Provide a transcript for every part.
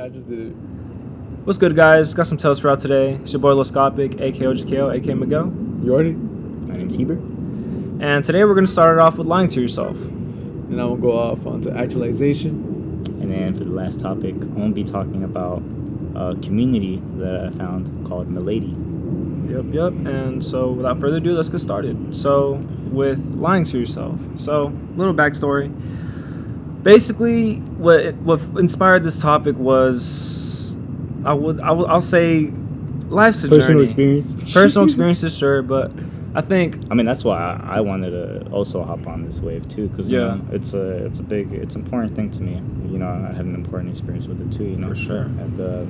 I just did it. What's good, guys? Got some tales for out today. It's your boy Lil Scopic, aka OGKO, aka Miguel. You already? My name's Heber. And today we're going to start it off with lying to yourself. And I will go off onto actualization. And then for the last topic, I won't be talking about a community that I found called Milady. Yep, yep. And so, without further ado, let's get started. So, with lying to yourself. So, little backstory. Basically, what what inspired this topic was, I would I will I'll say, life's a Personal journey. experience. Personal experiences, sure, but I think I mean, that's why I, I wanted to also hop on this wave too, because Yeah. know, it's a it's a big it's an important thing to me. You know, I had an important experience with it too. You know, For sure. And uh,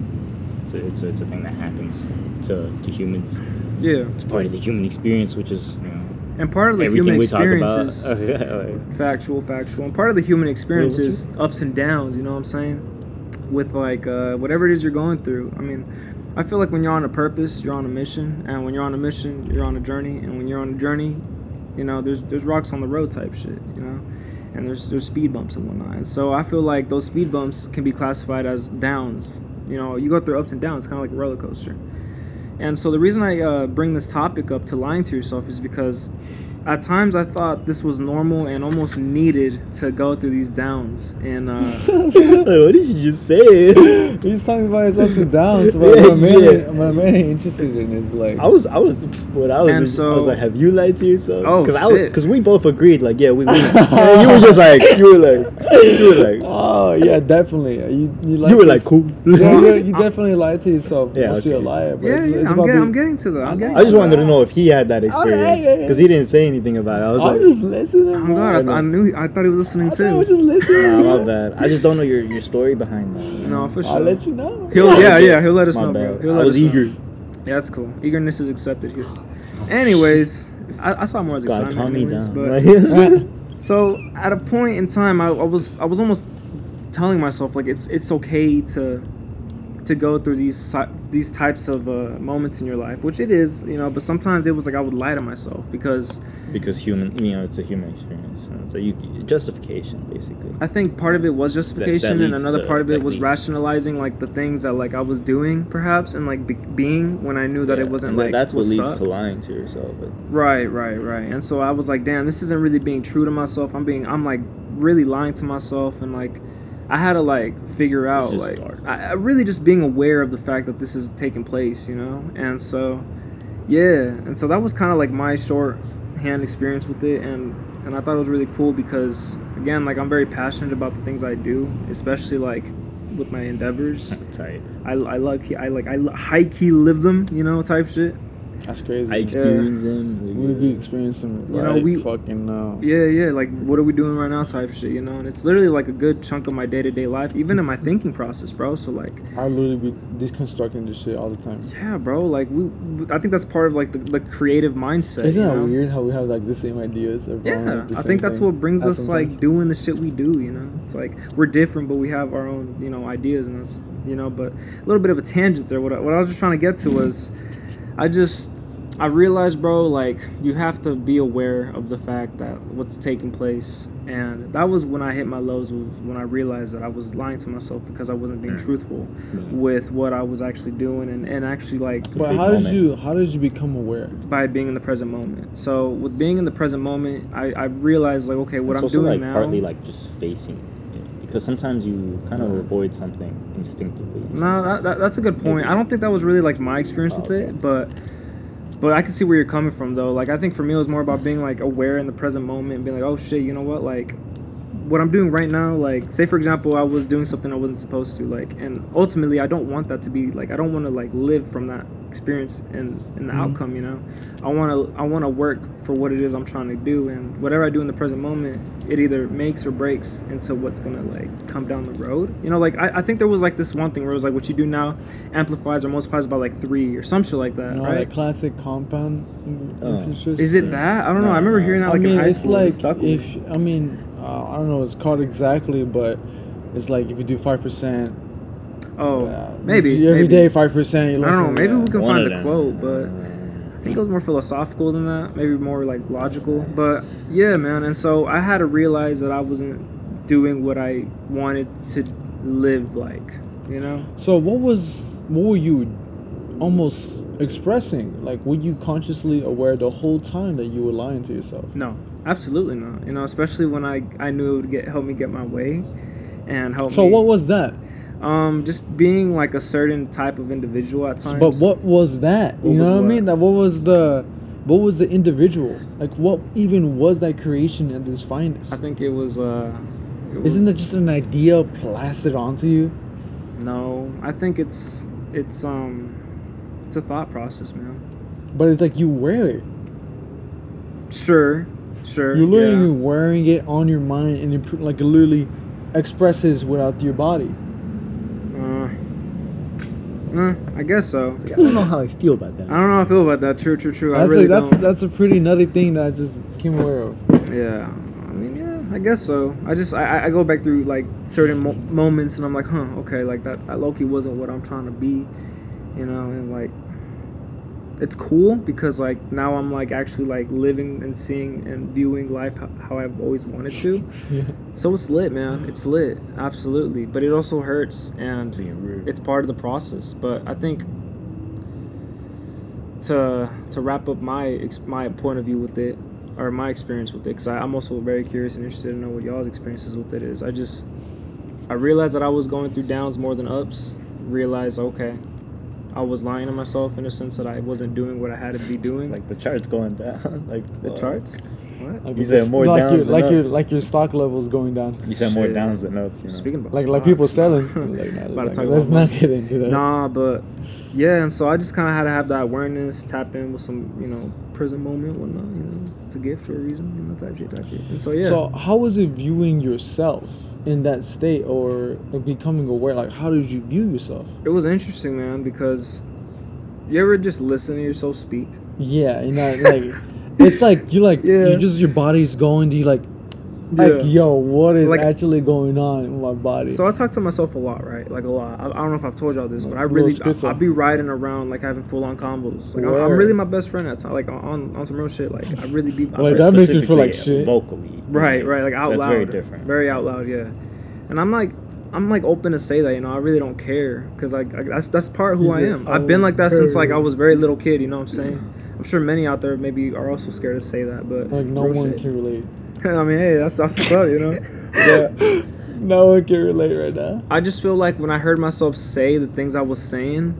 it's a, it's a, it's a thing that happens to to humans. yeah. It's part of the human experience, which is you know And part of the everything human experience is Like, factual, factual. And part of the human experience Wait, is ups and downs. You know what I'm saying? With like uh, whatever it is you're going through. I mean, I feel like when you're on a purpose, you're on a mission, and when you're on a mission, you're on a journey. And when you're on a journey, you know, there's there's rocks on the road type shit. You know, and there's there's speed bumps and whatnot. And so I feel like those speed bumps can be classified as downs. You know, you go through ups and downs, kind of like a roller coaster. And so the reason I uh, bring this topic up to lying to yourself is because at times I thought this was normal and almost needed to go through these downs. And uh, what did you just say? He's talking about his ups and downs, but Yeah, what I'm mainly, yeah. what I'm mainly interested in is like. I was, I was, what I was, And I so- was like, have you lied to yourself? Oh, Cause shit. Because we both agreed, like, yeah, we, we and you were just like, you were like, you were like, Oh yeah, definitely. You you like you were this- like, cool. Yeah, you, you definitely lie to yourself. Yeah, unless you're a liar. But yeah, it's, yeah, it's I'm about getting, I'm getting to that. I'm getting. I just to wanted that. to know if he had that experience yeah, yeah. because he didn't say anything about it. I was I'm like, just listening. Oh bro. God, I, th- I knew. I thought he was listening I was too. just listening. nah, my bad. I just don't know your, your story behind that. you know? No, for sure. I'll let you know. He'll, yeah, yeah, he'll let us My know, bro. He'll I let was us know. eager. Yeah, that's cool. Eagerness is accepted here. Anyways, I, I saw more as God, excitement. calm me anyways, down. but So at a point in time, I, I was I was almost telling myself like it's it's okay to to go through these these types of uh, moments in your life, which it is, you know. But sometimes it was like I would lie to myself because because human, you know, it's a human experience. a you, justification, basically. I think part of it was justification, and another to- part of it was leads- rationalizing like the things that like I was doing, perhaps, and like be- being when I knew that Yeah, it wasn't and like that's what leads up. to lying to yourself. But Right, right, right. And so I was like, damn, this isn't really being true to myself. I'm being, I'm like really lying to myself, and like, I had to like figure out, like. I, I really just being aware of the fact that this is taking place, you know. And so, yeah, and so that was kind of like my short hand experience with it, and and I thought it was really cool because again, like, I'm very passionate about the things I do, especially like with my endeavors. tight. I I like I like I high key live them, you know, type shit. That's crazy. I experience them. we be experiencing You know, we- fucking now. Yeah, yeah, like what are we doing right now type shit, you know? And it's literally like a good chunk of my day to day life, even in my thinking process, bro. So like, I literally be deconstructing this shit all the time. yeah, bro, like we, I think that's part of like the, the creative mindset. Isn't that know? weird how we have like the same ideas? about, uh, Yeah, like, I think that's what brings us some like doing the shit we do, you know? It's like we're different, but we have our own, you know, ideas, and that's, you know, but a little bit of a tangent there. What I, what I was just trying to get to was, I just, I realized, bro, like you have to be aware of the fact that what's taking place, and that was when I hit my lows. Was when I realized that I was lying to myself because I wasn't being truthful Yeah. with what I was actually doing, and, and actually like But big how did you how did you become aware? by being in the present moment. So with being in the present moment, I, I realized like okay, what it's I'm also doing like now. partly like just facing it because sometimes you kind of avoid something instinctively. in No, that, that, that's a good point. I don't think that was really like my experience Oh, with okay. it, but but I can see where you're coming from though. Like I think for me it was more about being like aware in the present moment and being like, oh shit, you know what, like what I'm doing right now, like say for example I was doing something I wasn't supposed to, like and ultimately I don't want that to be like I don't want to like live from that experience and, and the Mhm. outcome, you know. I wanna I wanna work for what it is I'm trying to do and whatever I do in the present moment, it either makes or breaks into what's gonna like come down the road. You know, like I, I think there was like this one thing where it was like what you do now amplifies or multiplies by like three or some shit like that, You know, right? that classic compound. Oh. Is it that? I don't know. I remember hearing that I like mean, in high it's school. and like stuck if me. I mean, uh, I don't know what it's called exactly, but it's like if you do five percent. Oh, maybe every maybe. day five percent. I don't know. Maybe we can One find of the quote, but I think it was more philosophical than that. Maybe more like logical. But yeah, man. And so I had to realize that I wasn't doing what I wanted to live like. You know. So what was what were you almost expressing? Like were you consciously aware the whole time that you were lying to yourself? No, absolutely not. You know, especially when I I knew it would get help me get my way, and help So me. what was that? Um, just being like a certain type of individual at times. But what was that? What you know what, I mean? That what was the what was the individual? Like what even was that creation at its finest? I think it was. Uh, it Isn't it just an idea plastered onto you? No, I think it's it's um, it's a thought process, man. But it's like you wear it. Sure, sure. You're literally yeah. wearing it on your mind, and it like it literally expresses without your body. Uh, I guess so. I don't know how I feel about that. I don't know how I feel about that. True, true, true. I That's really a, that's don't. that's a pretty nutty thing that I just came aware of. Yeah, I mean, yeah, I guess so. I just I, I- I go back through like certain mo- moments and I'm like, huh, okay, like that that Loki wasn't what I'm trying to be, you know, and like it's cool because like now I'm like actually like living and seeing and viewing life how, how I've always wanted to. Yeah. So it's lit, man. It's lit, absolutely. But it also hurts and it's part of the process. But I think to to wrap up my my point of view with it or my experience with it, because I'm also very curious and interested to know what y'all's experiences with it is. I just I realized that I was going through downs more than ups. Realized okay, I was lying to myself in the sense that I wasn't doing what I had to be doing. like the chart's going down. like the uh, charts. What? Like You said more like downs your, than like your like your stock levels going down. You said more Shit. downs than ups. You know? Speaking about Like like people selling. like, nah, About to like, talk let's about not money. get into that. Nah, but yeah, and so I just kind of had to have that awareness, tap in with some, you know, prison moment, whatnot. You know, it's a gift for a reason, you know, type shit, type shit. And so yeah, So how was it viewing yourself in that state or like, becoming aware? Like how did you view yourself? it was interesting, man, because you ever just listen to yourself speak? Yeah, you know, like it's like you like Yeah. you just your body's going to you like like Yeah. yo, what is Like- actually going on in my body? So I talk to myself a lot, right? Like a lot. I, I don't know if I've told y'all this, but I really. I, will be riding around like having full on combos. Like I'm, I'm really my best friend at time, like on on some real shit. Like I really be. Like, that makes me feel like shit. Vocally. Right, right, like out That's loud. very different. Very out loud, yeah. And I'm like, I'm like open to say that, you know. I really don't care because like I, that's that's part of who I am. I've been like that since like I was a very little kid. You know what I'm saying? I'm sure many out there maybe are also scared to say that, but like no one shit. can relate. I mean, hey, that's that's what's up, you know. Yeah. no one can relate right now. I just feel like when I heard myself say the things I was saying,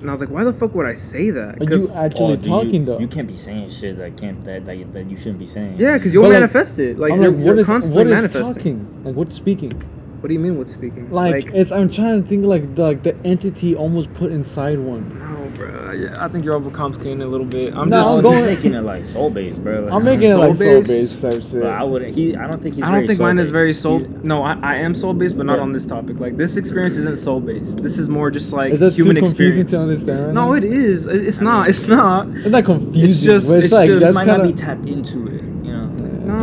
and I was like, why the fuck would I say that? Are Because you actually Oh, dude, talking you, though? You can't be saying shit that can't that that, you- that you shouldn't be saying. yeah, because you'll But, like, manifest it. Like I'm you're, like, you're what is constantly what is manifesting. talking? Like what's speaking? What do you mean? What's speaking? Like, it's I'm trying to think like the, like the entity almost put inside one. no, bro. Yeah, I think you're overcomplicating it a little bit. I'm No, just. I'm I'm going- making it like soul based, bro. Like, I'm making it like soul Soul-based, type shit. But I would. He. I don't think he's. I don't very think mine is very soul. He's- No, I, I am soul based, but not Yeah. on this topic. Like this experience isn't soul based. This is more just like Is that human too confusing experience. to understand? No, it is. It's I mean, not. It's not. It's not confusing. just- it's, it's like just- that's might kind not be tapped into it.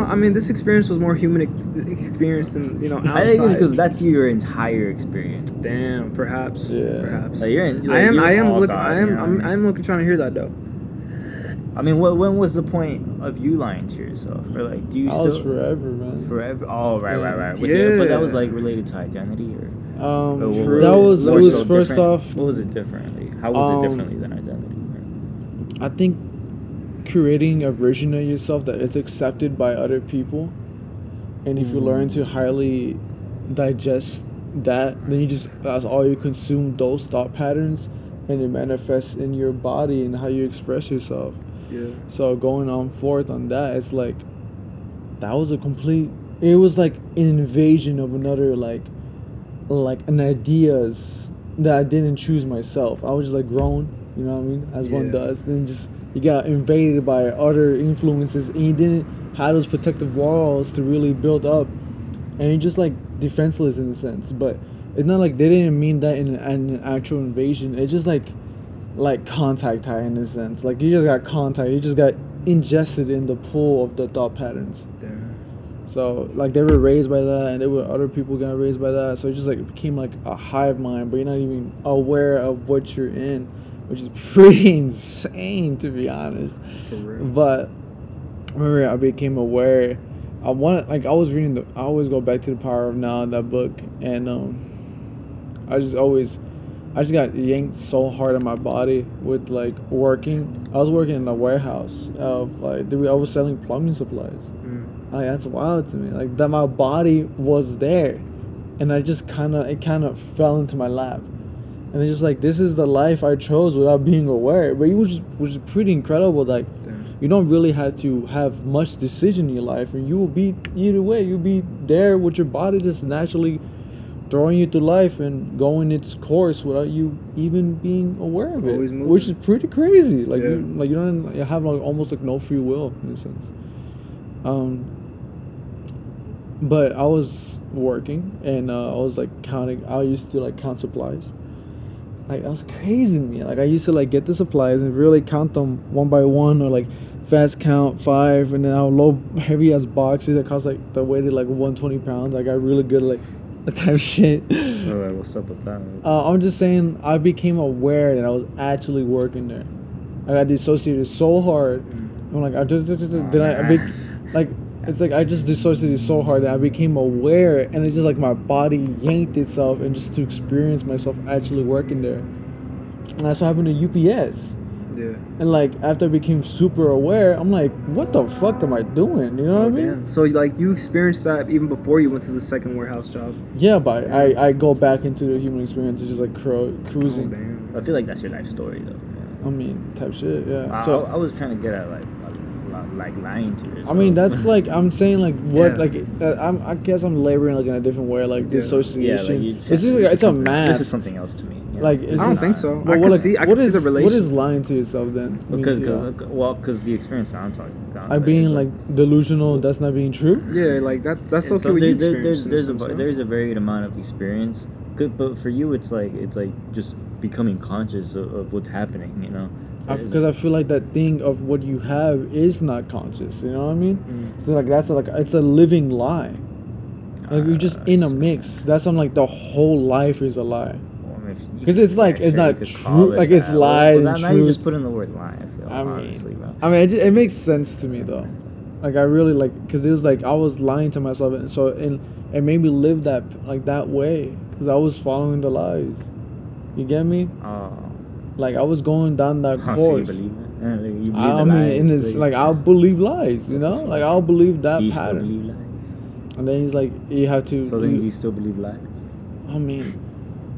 You know. I mean this experience was more human ex- experience than you know outside. I think it's because that's your entire experience. Damn, perhaps. Yeah. Perhaps. Like you're in, I am. you're I am. Look. I am. you know what I'm. I mean? I'm looking trying to hear that though. I mean, what, when was the point of you lying to yourself, or like, do you I was still forever, man. forever? Oh, right, right, right. But, Yeah. but that was like related to identity, or Um, or what True. that was it was so first different? off. What was it differently? How was Um, it differently than identity? I think creating a version of yourself that is accepted by other people, and if you mm. learn to highly digest that, then you just that's all you consume those thought patterns, and it manifests in your body and how you express yourself. Yeah. So going on forth on that, it's like that was a complete. It was like an invasion of another like, like an ideas that I didn't choose myself. I was just like grown, you know what I mean, as one does. Then just you got invaded by other influences, and you didn't have those protective walls to really build up, and you're just like defenseless in a sense. But it's not like they didn't mean that in an, an actual invasion. It's just like like contact high in a sense. Like you just got contact. You just got ingested in the pool of the thought patterns. Damn. So like they were raised by that, and there were other people got raised by that. So it just like it became like a hive mind, but you're not even aware of what you're in, which is pretty insane to be honest. But remember, I became aware. I want like I was reading the. I always go back to the Power of Now that book, and um, I just always, I just got yanked so hard on my body with like working. I was working in a warehouse of like, I was selling plumbing supplies. Mm. Like that's wild to me. Like that, my body was there, and I just kind of, it kind of fell into my lap, and it's just like this is the life I chose without being aware. But it was just, is pretty incredible. Like Damn. you don't really have to have much decision in your life and you will be either way you'll be there with your body just naturally throwing you through life and going its course without you even being aware of it which is pretty crazy like Yeah. you like you don't you have like almost like no free will in a sense um but i was working and uh, i was like counting i used to like count supplies like that was crazy to me. Like I used to like get the supplies and really count them one by one or like fast count five and then how low heavy as boxes that cost like the weighted like 120 pounds. I got really good like that type of shit. All right, what's up with that? Uh, I'm just saying I became aware that I was actually working there. I got dissociated so hard. I'm like I just then I, I be, like it's like I just dissociated so hard that I became aware and it's just like my body yanked itself and just to experience myself actually working there. And that's what happened to UPS. Yeah. And like after I became super aware, I'm like, what the fuck am I doing? You know what I oh, mean? Oh, Damn. So like you experienced that even before you went to the second warehouse job. Yeah, but I, I go back into the human experience and just like cru- Oh, cruising. damn. I feel like that's your life story though. I mean, type shit. Yeah. I, so I, I was trying to get at like li- like lying to yourself. I mean, that's like I'm saying like what Yeah. like uh, I'm I guess I'm laboring like in a different way like Yeah. dissociation. yeah, like you, it's this just, like, it's a something- math. This is something else to me. you know? Like, I don't think so. But I what, could like, see. I what could see the relation. is lying to yourself then? I mean, because yeah. well because the experience that I'm talking about. I being like delusional, that's not being true. Yeah, like that. That's Yeah, okay so what there- you there- there's in there's a there's a varied amount of experience. Good, but for you, it's like it's like just becoming conscious of, of what's happening. You know, It's- Because I feel like that thing of what you have is not conscious. You know what I mean? Mm. So like that's like it's a living lie. Like you're just in a mix. That's I'm like the whole life is a lie. well, if you 'Cause could- it's like- it's sure, not true- it like, it's that. lie Well, and now, now you just put in the word lie. I feel I mean, honestly, bro. I mean, it, it makes sense to me though. Like I really like because it was like I was lying to myself, and so and it made me live that like that way because I was following the lies. You get me? Oh, Like I was going down that oh, so you course. believe it? Uh, like, you believe I the mean, lies, in this, like I'll believe lies, you know, like I'll believe that you still pattern. believe lies? And then he's like, you have to. So then, you- do you still believe lies? I mean,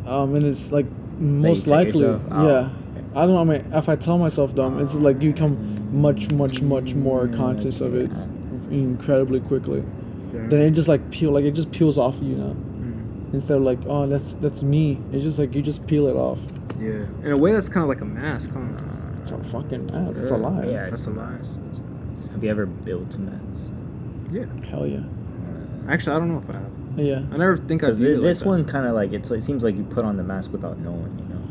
um, and it's like most likely. Yeah. okay. I don't know. I mean, if I tell myself dumb, it's like you become much, much, much more conscious of it incredibly quickly. Damn. Then it just like peel, like it just peels off you now. Mm. Instead of like, oh, that's that's me. It's just like you just peel it off. Yeah. In a way, that's kind of like a mask, huh? It's a fucking ass. It's a lie. Yeah, it's a a lie. mask. It's a mask. Have you ever built a mask? Yeah. Hell yeah. Actually, I don't know if I have. Yeah. I never think I Because viewed this like one kind of like it's. It seems like you put on the mask without knowing. You know.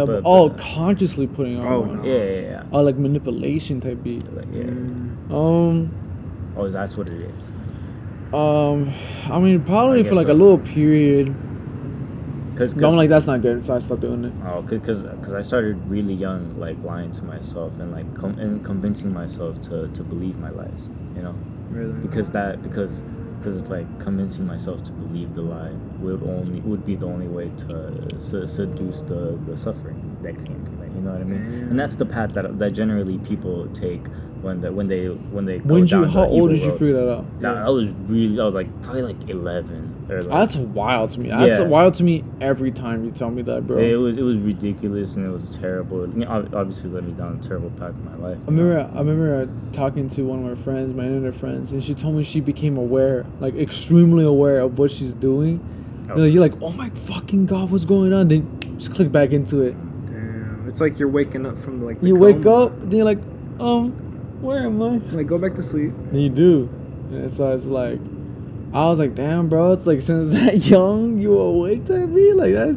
Yeah, but, But- oh, but- consciously putting on. Oh, one. no. Yeah, yeah, yeah. Oh, like manipulation type beat. Like, yeah. Mm. Um, Oh, that's what it is. um, I mean, probably I for like so. a little period. Because But I'm like, that's not good, so I stopped doing it. Oh, cause, cause, I started really young, like lying to myself and like com- and convincing myself to, to believe my lies, you know, Really? because that because because it's like convincing myself to believe the lie would only would be the only way to se- seduce the, the suffering that came from it. You know what I mean? Damn. And that's the path that that generally people take when the, when they when they go When you, down how old evil did you figure that out? That, I was really I was like probably like eleven or like, That's wild to me. That's Yeah. wild to me every time you tell me that, bro. It was it was ridiculous and it was terrible. It ob- obviously let me down a terrible path in my life. I remember, I remember uh, talking to one of my friends, my internet friends, and she told me she became aware, like extremely aware of what she's doing. Oh. And you're like, oh my fucking god, what's going on? Then just click back into it. Damn. It's like you're waking up from like. The You wake up, then you're like, um, where am I? Like go back to sleep. And you do. And so it's like, I was like, damn, bro, it's like since that young, you were awake to me? Like that?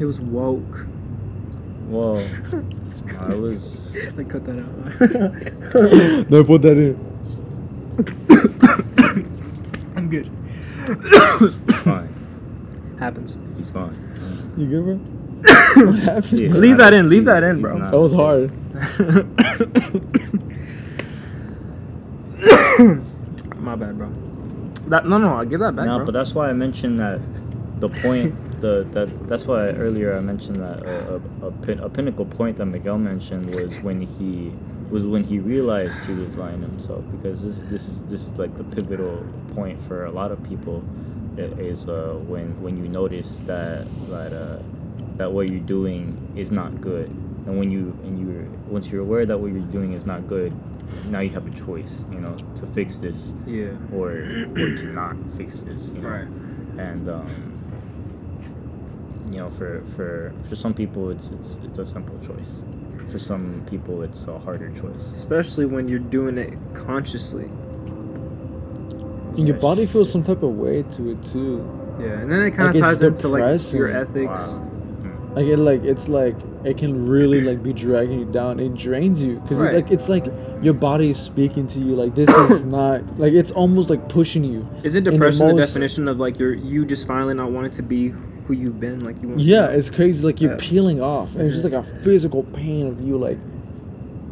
It was woke. Whoa. I was. like cut that out. no, put that in. I'm good. He's fine. Happens. He's fine. You good, bro? what happened? Yeah. Leave that in, leave that in, bro. not- That was hard. My bad, bro. That no, no, I'll give that back, no, bro. but that's why I mentioned that the point the that that's why earlier I mentioned that a, a, a, pin, a pinnacle point that Miguel mentioned was when he was when he realized he was lying to himself because this this is this is like the pivotal point for a lot of people i- is uh, when when you notice that that uh, that what you're doing is not good and when you and you once you're aware that what you're doing is not good now you have a choice you know to fix this Yeah. or or to not fix this you know Right. and um, you know for for for some people it's it's it's a simple choice for some people it's a harder choice Especially when you're doing it consciously. And your body feels some type of way to it too. Yeah, and then it kind of it's ties into like your ethics. Wow. Mm. Like it, like it's like it can really like be dragging you down. It drains you because Right. it's like it's like your body is speaking to you. Like this is not like it's almost like pushing you. Isn't depression the, most- definition of like you're you just finally not wanting to be who you've been? Like you want. Yeah, it's crazy. Like you're Yeah. peeling off, and it's just like a physical pain of you like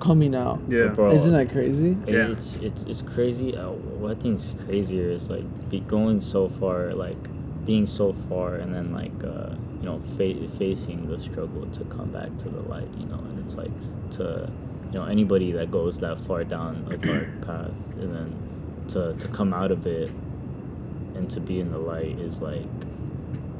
coming out. Yeah. Bro, Isn't that crazy? Yeah. It's it's it's crazy. Uh, what I think is crazier is like be going so far, like being so far, and then like uh, you know fa- facing the struggle to come back to the light. You know, and it's like to you know anybody that goes that far down a dark path, and then to to come out of it and to be in the light is like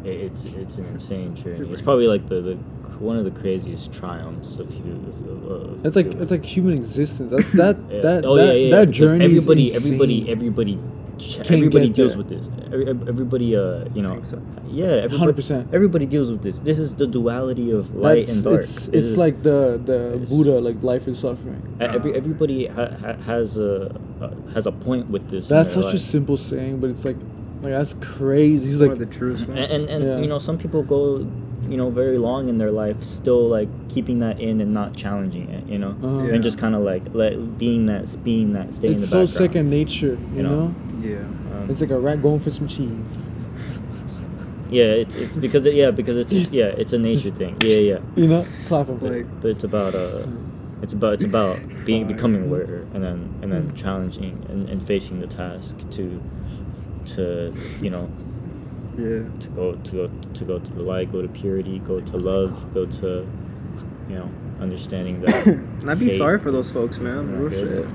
it, it's it's an insane journey. It's probably like the, the one of the craziest triumphs of you. Of, of, It's like it's like human existence. That's that yeah. that oh that, yeah, yeah, that journey. Everybody, is everybody, everybody, ch- Can't everybody deals there. with this. Every, everybody, uh, you know, so. yeah, everybody, 100%. everybody deals with this. This is the duality of light That's- and dark. It's, it's is- like the the It's- Buddha, like life is suffering. every everybody ha- ha- has a uh, has a point with this. That's their such a simple saying, but it's like like that's crazy. He's It's like the truest ones. and and, and Yeah. you know some people go you know very long in their life still like keeping that in and not challenging it you know Uh-huh. Yeah. and just kind of like let being that being that stay in it's the so background second nature, you, you know? know? Yeah. Um, It's like a rat going for some cheese. yeah it's it's because it, yeah because it's just, yeah it's a nature thing yeah yeah You know, clapping for Like but it's about uh it's about it's about being becoming aware and then and then Mm. challenging and, and facing the task to to you know yeah. to go to go to go to the light go to purity go to love go to you know understanding that And I'd be sorry for those folks, man. Real shit.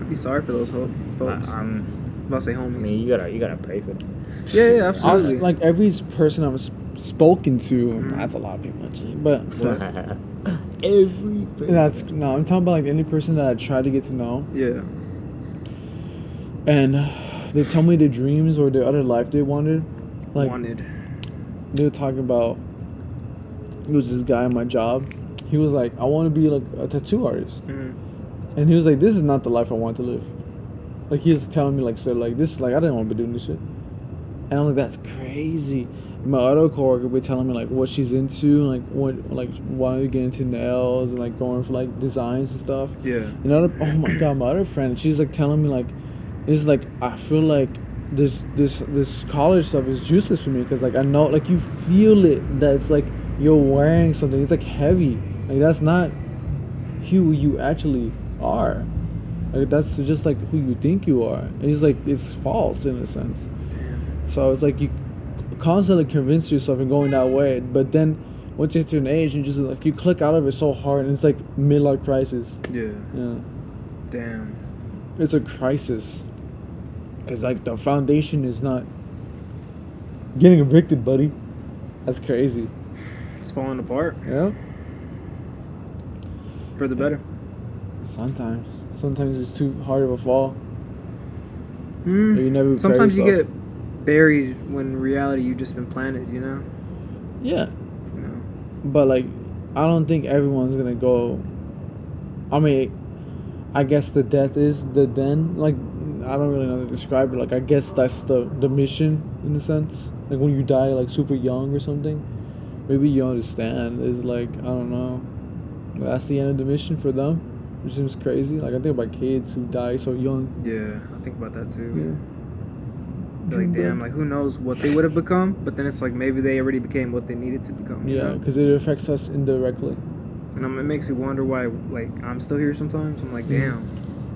I'd be sorry for those ho- folks. I, I'm, I'm about to say I homies. mean you gotta you gotta pray for them yeah, yeah, I absolutely. like every person I've spoken to, Mhm. that's a lot of people actually, but, but every that's no. I'm talking about like any person that I try to get to know, yeah. and they tell me their dreams or their other life they wanted. Like Wanted. they were talking about. It was this guy in my job. He was like, I want to be like a tattoo artist. Mhm. And he was like, "This is not the life I want to live." Like he was telling me, like, so, like this, like I didn't want to be doing this shit. And I'm like, "That's crazy." My other coworker would be telling me like what she's into, like what, like why you get into nails and like going for like designs and stuff. Yeah. And other, oh my god, my other friend, she's like telling me like, it's like I feel like this this this college stuff is useless for me because like I know like you feel it that it's like you're wearing something. It's like heavy. Like that's not who you actually are. Like that's just like who you think you are. And it's like it's false in a sense. So it's like you constantly convince yourself and going that way, but then once you hit to an age, you just like you click out of it so hard, and it's like midlife crisis. Yeah. Yeah, Damn. it's a crisis. Cause like the foundation is not getting evicted, buddy. That's crazy. It's falling apart Yeah. for the better. Sometimes, sometimes it's too hard of a fall. Mm. You Sometimes you get buried when in reality you've just been planted, you know? Yeah, You know? but like, I don't think everyone's gonna go. I mean, I guess the death is the then. Like, I don't really know how to describe it. Like, I guess that's the the mission in a sense. Like when you die like super young or something. Maybe you understand. Is like I don't know. That's the end of the mission for them. Which seems crazy. Like I think about kids who die so young. Yeah, I think about that too. Yeah. Like, damn, like who knows what they would have become? But then it's like maybe they already became what they needed to become. Yeah, because it affects us indirectly. And um, it makes you wonder why, like, I'm still here sometimes. I'm like, damn.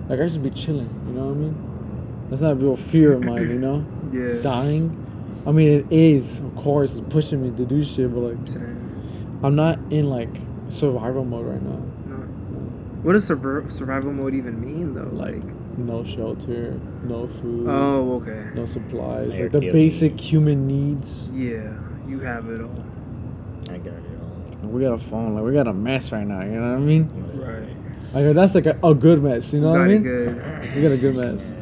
Like I should be chilling. You know what I mean? That's not a real fear of mine. You know. Yeah. dying. I mean, it is, of course, it's pushing me to do shit, but like, Same. I'm not in like survival mode right now. No. What does survi- survival mode even mean though? Like, Like, no shelter, no food, oh, okay. no supplies, like the basic needs. human needs. Yeah, you have it all. I got it all. We got a phone, like we got a mess right now. You know what I mean? Right. Like that's like a, a good mess. You know what I it mean? good. We got a good mess.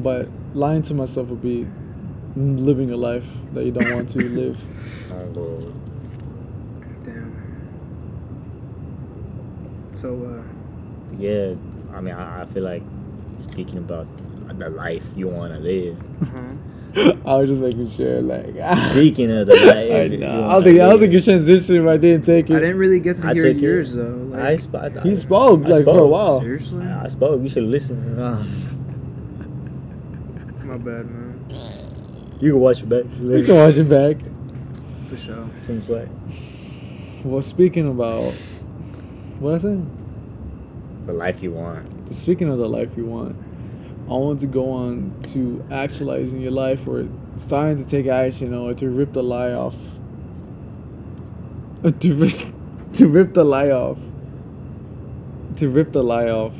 But lying to myself would be living a life that you don't want to live. My lord. Damn. So, uh, Yeah, I mean, I, I feel like speaking about the life you want to live. uh-huh. I was just making sure, like. Speaking of the life, I know. I was thinking, I was live. thinking transition, but I didn't take it. I didn't really get to I hear took it. yours though. I, Like, sp- I, He spoke I like for a while. seriously? I, I spoke. You should listen. Uh, My bad, man. you can watch it back. You can watch it back. For sure. Seems like Well, speaking about what I said. the life you want. Speaking of the life you want, I want to go on to actualizing your life or starting to take action or to rip the lie off. To rip, to rip the lie off. To rip the lie off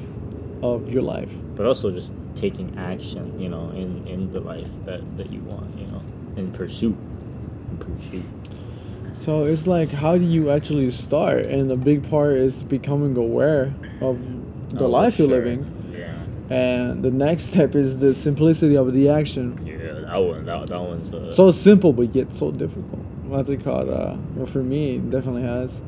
of your life. but also just taking action, you know, in in the life that that you want, you know, in pursuit, in pursuit. So it's like, how do you actually start? And the big part is becoming aware of the Oh, life you're sure. living. Yeah, And the next step is the simplicity of the action. yeah, that one, that, that one's uh, so simple but yet so difficult. What's it called? Uh, well, for me, it definitely has.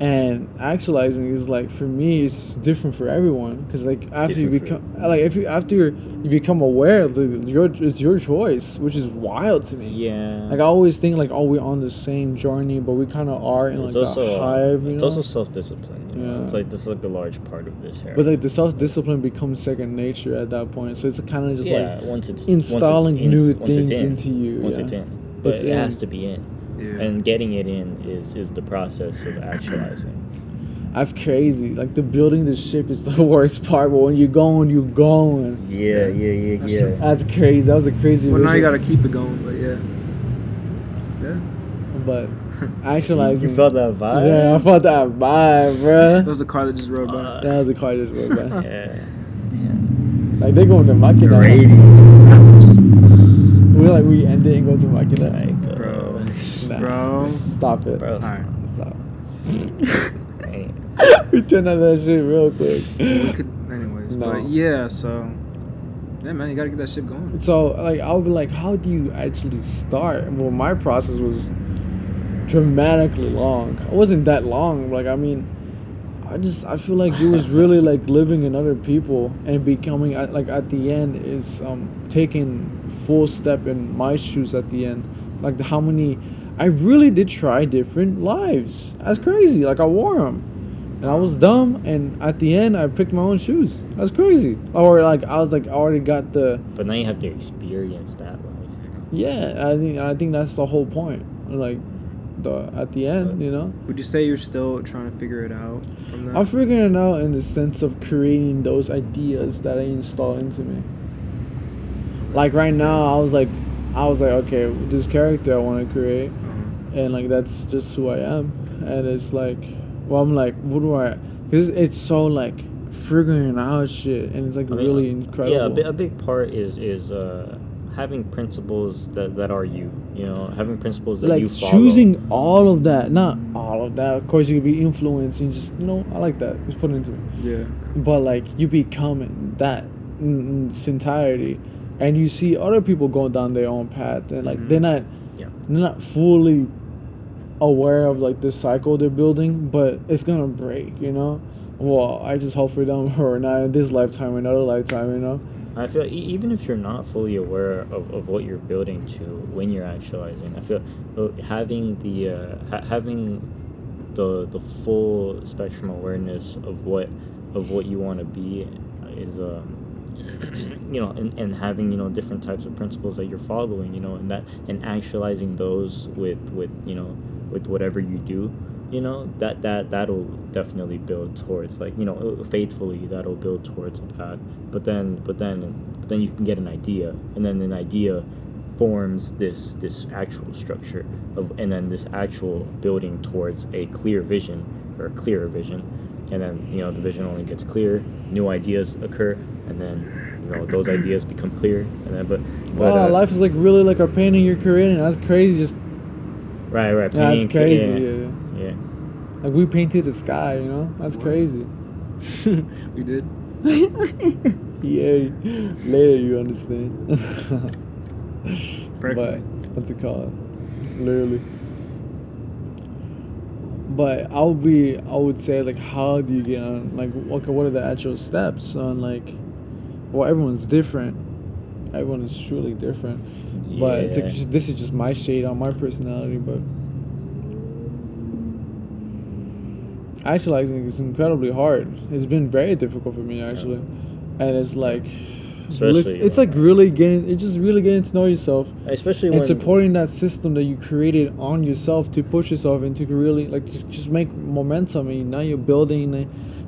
And actualizing is like for me, it's different for everyone because like after you Different for- become like if you after you become aware, the, your it's your choice, which is wild to me. yeah. Like I always think like oh we're on the same journey, but we kind of are in it's the also uh, hive, you it's know. also self discipline. You know? Yeah. It's like this is like a large part of this here. but like the self discipline becomes second nature at that point, so it's kind of just yeah, like once it's installing once it's new things in, into you, Once yeah. it's in, but It's it has to be in, Yeah. and getting it in is is the process of actualizing. that's crazy. Like the building the ship is the worst part, but when you're going, you're going. Yeah, yeah, yeah, That's yeah. true. That's crazy. That was a crazy. well, now you gotta keep it going, but yeah. Yeah. But You, actualizing. you felt that vibe? Yeah, I felt that vibe, bro. That was the car that just rode by. Uh, That was a car that just rode by. Yeah. Like they going to Makina. Rating. We like we end it and go to Makina. Like, Bro. Nah. Bro. Stop it. Bro, Alright. Stop. We turned out that shit real quick. We could, anyways. No. But yeah, so. Yeah, man, you gotta get that shit going. So like I'll be like, how do you actually start? Well, my process was dramatically long. It wasn't that long. Like I mean, I just I feel like it was really like living in other people and becoming like at the end is um taking full step in my shoes at the end. Like how many, I really did try different lives. That's crazy. Like I wore them. And I was dumb, and at the end, I picked my own shoes. That's crazy. Or like I was like, I already got the but now you have to experience that life. yeah, I think I think that's the whole point. Like the at the end, you know. Would you say you're still trying to figure it out from that? I'm figuring it out in the sense of creating those ideas that I install into me. Like right now, I was like, I was like, okay, this character I want to create, Uh-huh. And like that's just who I am, and it's like, well, I'm like, what do I? Because it's so like figuring out shit, and it's like I mean, really uh, incredible. Yeah, a, big part is is uh, having principles that, that are you. You know, having principles that like you follow. choosing all of that, not all of that. Of course, you could be influenced and just you know, I like that. Just put it into it. Yeah. but like you become that in, in its entirety and you see other people going down their own path and like Mhm. they're not Yeah. they're not fully aware of like the cycle they're building but it's gonna break you know? Well i just hope for them or not in this lifetime another lifetime you know? I feel e- even if you're not fully aware of, of what you're building to when you're actualizing, I feel uh, having the uh, ha- having the the full spectrum awareness of what of what you want to be is um you know and, and having you know different types of principles that you're following you know and that and actualizing those with with you know with whatever you do you know that that that'll definitely build towards like you know faithfully that'll build towards a path but then but then but then you can get an idea and then an idea forms this this actual structure of, and then this actual building towards a clear vision or a clearer vision and then you know the vision only gets clearer new ideas occur and then you know those ideas become clear and then but, but Wow, uh, life is like really like a painting you're creating. That's crazy. Just right right yeah, that's crazy. yeah, Yeah. yeah. Like we painted the sky, you know? That's Wow. crazy. we did. Yay. Later you understand. but what's it called? Literally. But I would be I would say like how do you get on like okay what are the actual steps on like well everyone's different. Everyone is truly different. But it's like, just, this is just my shade on my personality, but actualizing is incredibly hard. It's been very difficult for me actually, and it's like, Especially, it's like really getting, it's just really getting to know yourself especially and when supporting that system that you created on yourself to push yourself and to really like just, just make momentum. And now you're building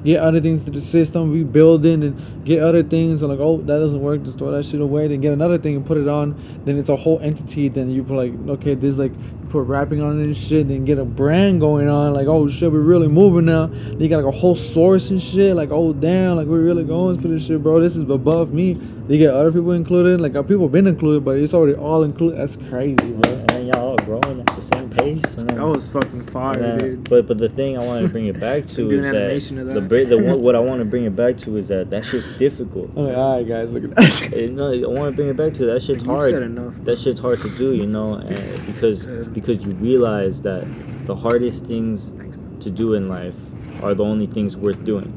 get other things to the system, rebuild rebuilding and get other things. And like, oh, that doesn't work. Just throw that shit away. Then get another thing and put it on. Then it's a whole entity. Then you put like, okay, there's like put wrapping on it and shit. Then get a brand going on. Like, oh shit, we're really moving now. Then you got like a whole source and shit. Like, oh damn, like we're really going for this shit, bro. This is above me. You get other people included. Like, uh, people been included, but it's already all included. That's crazy, bro. and y'all all growing at the same pace and then, That was fucking fire, and then- dude. but but the thing I want to bring it back to is an that, the that. the one, what I want to bring it back to is that that shit's difficult. I'm like, all right, guys, look at that. Eh, no, I want to bring it back to that shit's hard. said enough. That shit's hard to do, you know, and because Yeah. because you realize that the hardest things Thanks, to do in life are the only things worth doing.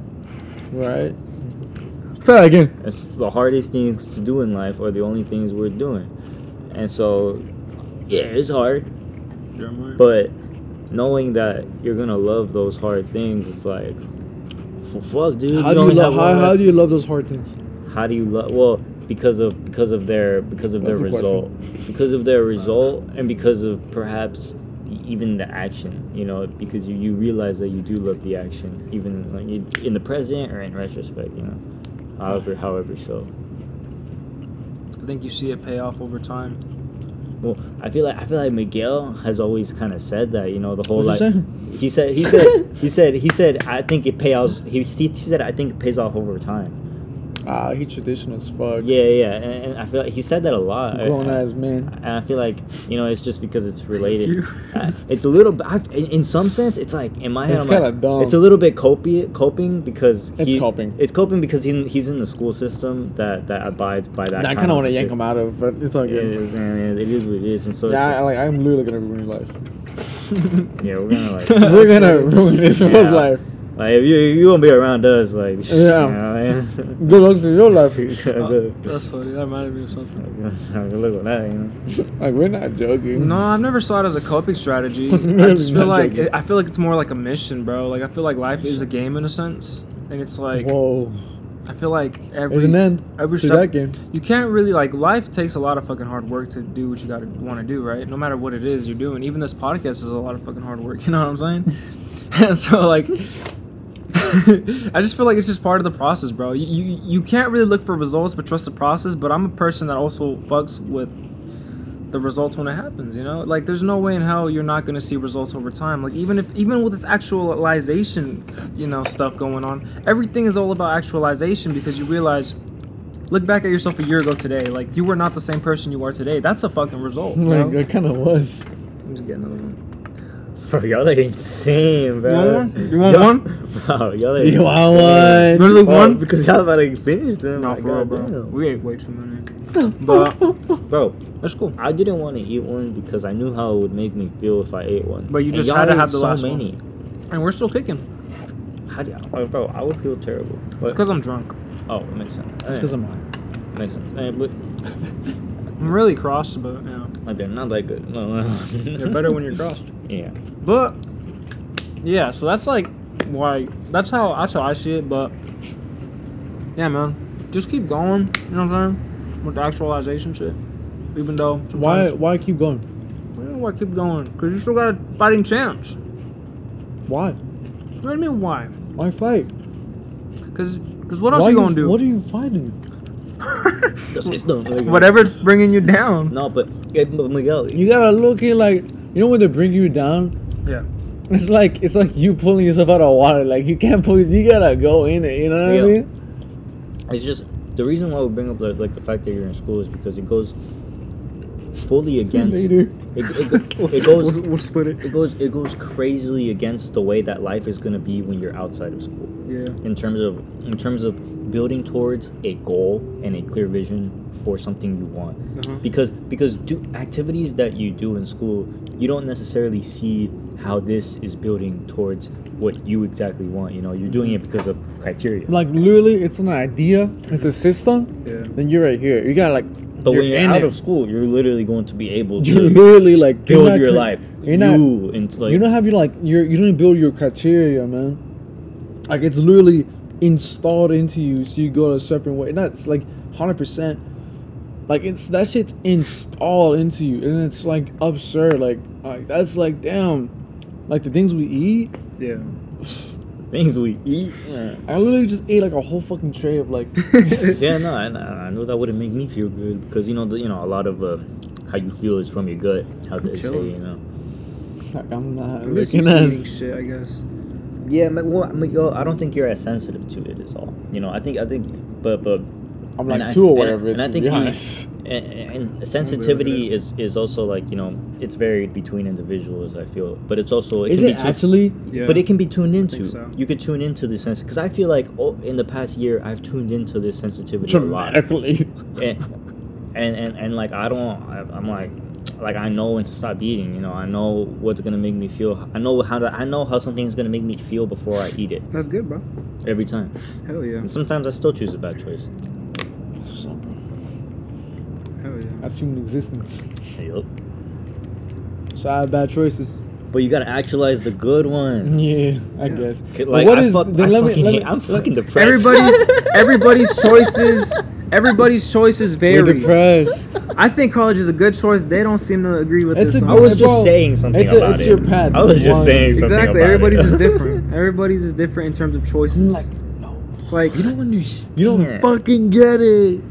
right. Say that again. It's the hardest things to do in life are the only things worth doing. And so, yeah, it's hard, Jeremiah. But knowing that you're gonna love those hard things, it's like, f- fuck, dude. How we do you love? How, how do you love those hard things? How do you love? Well, because of because of their because of their That's the result, because of their result, and because of perhaps even the action. You know, because you, you realize that you do love the action, even like you, in the present or in retrospect. You know, however however so. I think you see it pay off over time. Well, I feel like I feel like Miguel has always kind of said that. You know, the whole What's like he he said he said he said he said I think it pays. He, he he said I think it pays off over time. Ah, he traditional as fuck. Yeah, yeah, and, and I feel like he said that a lot. Grown ass man. And I feel like you know it's just because it's related. Uh, it's a little. bit- I, in, some sense, it's like in my head. It's I'm like, kinda dumb. It's a little bit coping, coping because It's coping. It's coping because he, he's in the school system that that abides by that. I kind kind of want to yank him out of, but it's all It good. is, and it is what it is, and so yeah, I, like, I'm literally gonna ruin your life. yeah, we're gonna like, We're gonna ruin this Yeah. man's life. Like if you you won't be around us, like, Yeah. you know, Good luck to your life. Good oh, That's funny. That reminded me of something. look at that, you know. Like we're not joking. No, I've never saw it as a coping strategy. I just feel like joking. I feel like it's more like a mission, bro. Like I feel like life is a game in a sense, and it's like Whoa, I feel like every there's an end every to step that game. you can't really like life takes a lot of fucking hard work to do what you gotta want to do, right? No matter what it is you're doing. Even this podcast is a lot of fucking hard work. You know what I'm saying? and so like. I just feel like it's just part of the process, bro. You, you you can't really look for results, but trust the process. But I'm a person that also fucks with the results when it happens. You know, like there's no way in hell you're not gonna see results over time. Like even if even with this actualization, you know, stuff going on, everything is all about actualization because you realize. Look back at yourself a year ago today. Like you were not the same person you are today. That's a fucking result. Like it kind of was. Me just get another one. Bro, y'all are insane, bro. You want one? You want Y'all- one? Bro, y'all are You want one? Literally Oh, one. because y'all about to finish them. No, like, for real, bro. goddamn. We ate way too many. But Bro, that's cool. I didn't want to eat one because I knew how it would make me feel if I ate one. But you just had to have the so last one. many. And we're still kicking. How do you, oh, bro? I would feel terrible. It's because I'm drunk. oh, it makes sense. That's because I'm high. makes sense. Eh, but I'm really crossed, but yeah. like they're not that good. No, no. They're better when you're crossed. Yeah. But yeah, so that's like why that's how that's how I see it. But yeah, man, just keep going. You know what I'm saying? With the actualization shit. Even though Why? Why keep going? why? Why keep going? Because you still got a fighting chance. Why? What do you mean why? Why fight? Because because what else Why you gonna do? What are you fighting? That's it's like, Whatever's bringing you down. No, but, but Miguel, You gotta look at like you know when they bring you down. Yeah. It's like it's like you pulling yourself out of water. Like you can't pull. You gotta go in it. You know what Yeah. I mean? it's just the reason why we bring up like, like the fact that you're in school is because it goes fully against. It, Later. it, go- it goes. We'll, we'll split it. It goes. It goes crazily against the way that life is gonna be when you're outside of school. Yeah. in terms of in terms of building towards a goal and a clear vision for something you want Uh-huh. because because do activities that you do in school you don't necessarily see how this is building towards what you exactly want you know you're doing it because of criteria Like literally, it's an idea. It's a system. Yeah. Then you're right here. You gotta like. but when you're in out it. of school you're literally going to be able to You're literally like you're build not your cre- life You're not. you into like you don't have your like you're you don't build your criteria, man. Like it's literally installed into you, so you go a separate way. And that's like hundred percent. Like it's that shit's installed into you, and it's like absurd. Like like that's like damn, like the things we eat. Yeah. things we eat yeah, I literally just ate like a whole fucking tray of like. yeah no I, I know that wouldn't make me feel good because you know the, you know a lot of uh, how you feel is from your gut how they say you know like I'm not I'm just looking as- eating shit, I guess. Yeah, but, well, Miguel, I don't think you're as sensitive to it as all. You know, I think I think, but but I'm and like I- too aware and- of it. and I think be you- honest. and, and sensitivity is is also like you know it's varied between individuals. I feel, but it's also it Is can it be tu- actually? Yeah. But it can be tuned into. so. You could tune into the sense because I feel like oh, in the past year I've tuned into this sensitivity a lot. Dramatically. and, and and and like I don't I, I'm like like I know when to stop eating you know I know what's gonna make me feel I know how to I know how something's gonna make me feel before I eat it That's good, bro. every time Hell yeah. and sometimes I still choose a bad choice Hell yeah. That's human existence. Yup. So I have bad choices. but you gotta actualize the good one Yeah, I Yeah. guess. like But what I is? Fuck, then let me, let me, I'm fucking depressed Everybody's everybody's choices everybody's choices You're vary. depressed. I think college is a good choice. They don't seem to agree with It's this. a on I was just saying something it's a- about it's it your path. I was just One- saying something Exactly. about Everybody's it. is different. Everybody's is different in terms of choices. like, no. it's like you don't understand You don't fucking get it.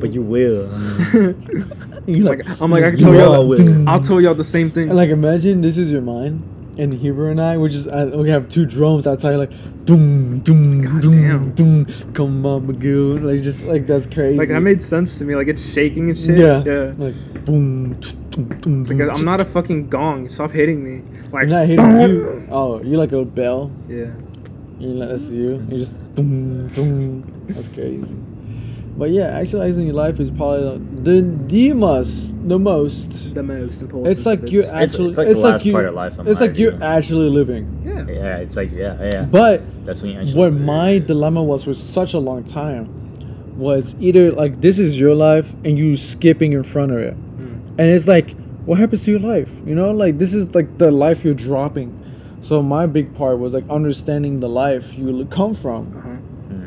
But you will You like, I'm like I can You tell y'all. will. I'll tell y'all the same thing. And like, imagine this is your mind, and Heber and I, we just uh, we have two drums outside, like, doom, doom, God doom, doom. Come on, Magoo. Like, just like that's crazy. Like that made sense to me. Like it's shaking and shit. yeah, Yeah. Like, boom, boom, boom, Like I'm not a fucking gong. Stop hitting me. Like I'm not hitting you. Oh, you like a bell. Yeah. You know, that's you. You just boom, boom. That's crazy. But yeah, actualizing your life is probably the the most, the most. The most important. It's like you're It's- actually. it's like the last you, part of life, in It's my like you're actually living. Yeah. yeah it's like yeah yeah But that's when you actually what my dilemma was for such a long time was either like this is your life and you skipping in front of it, Mm. and it's like what happens to your life? You know, like this is like the life you're dropping. So my big part was like understanding the life you come from Uh-huh.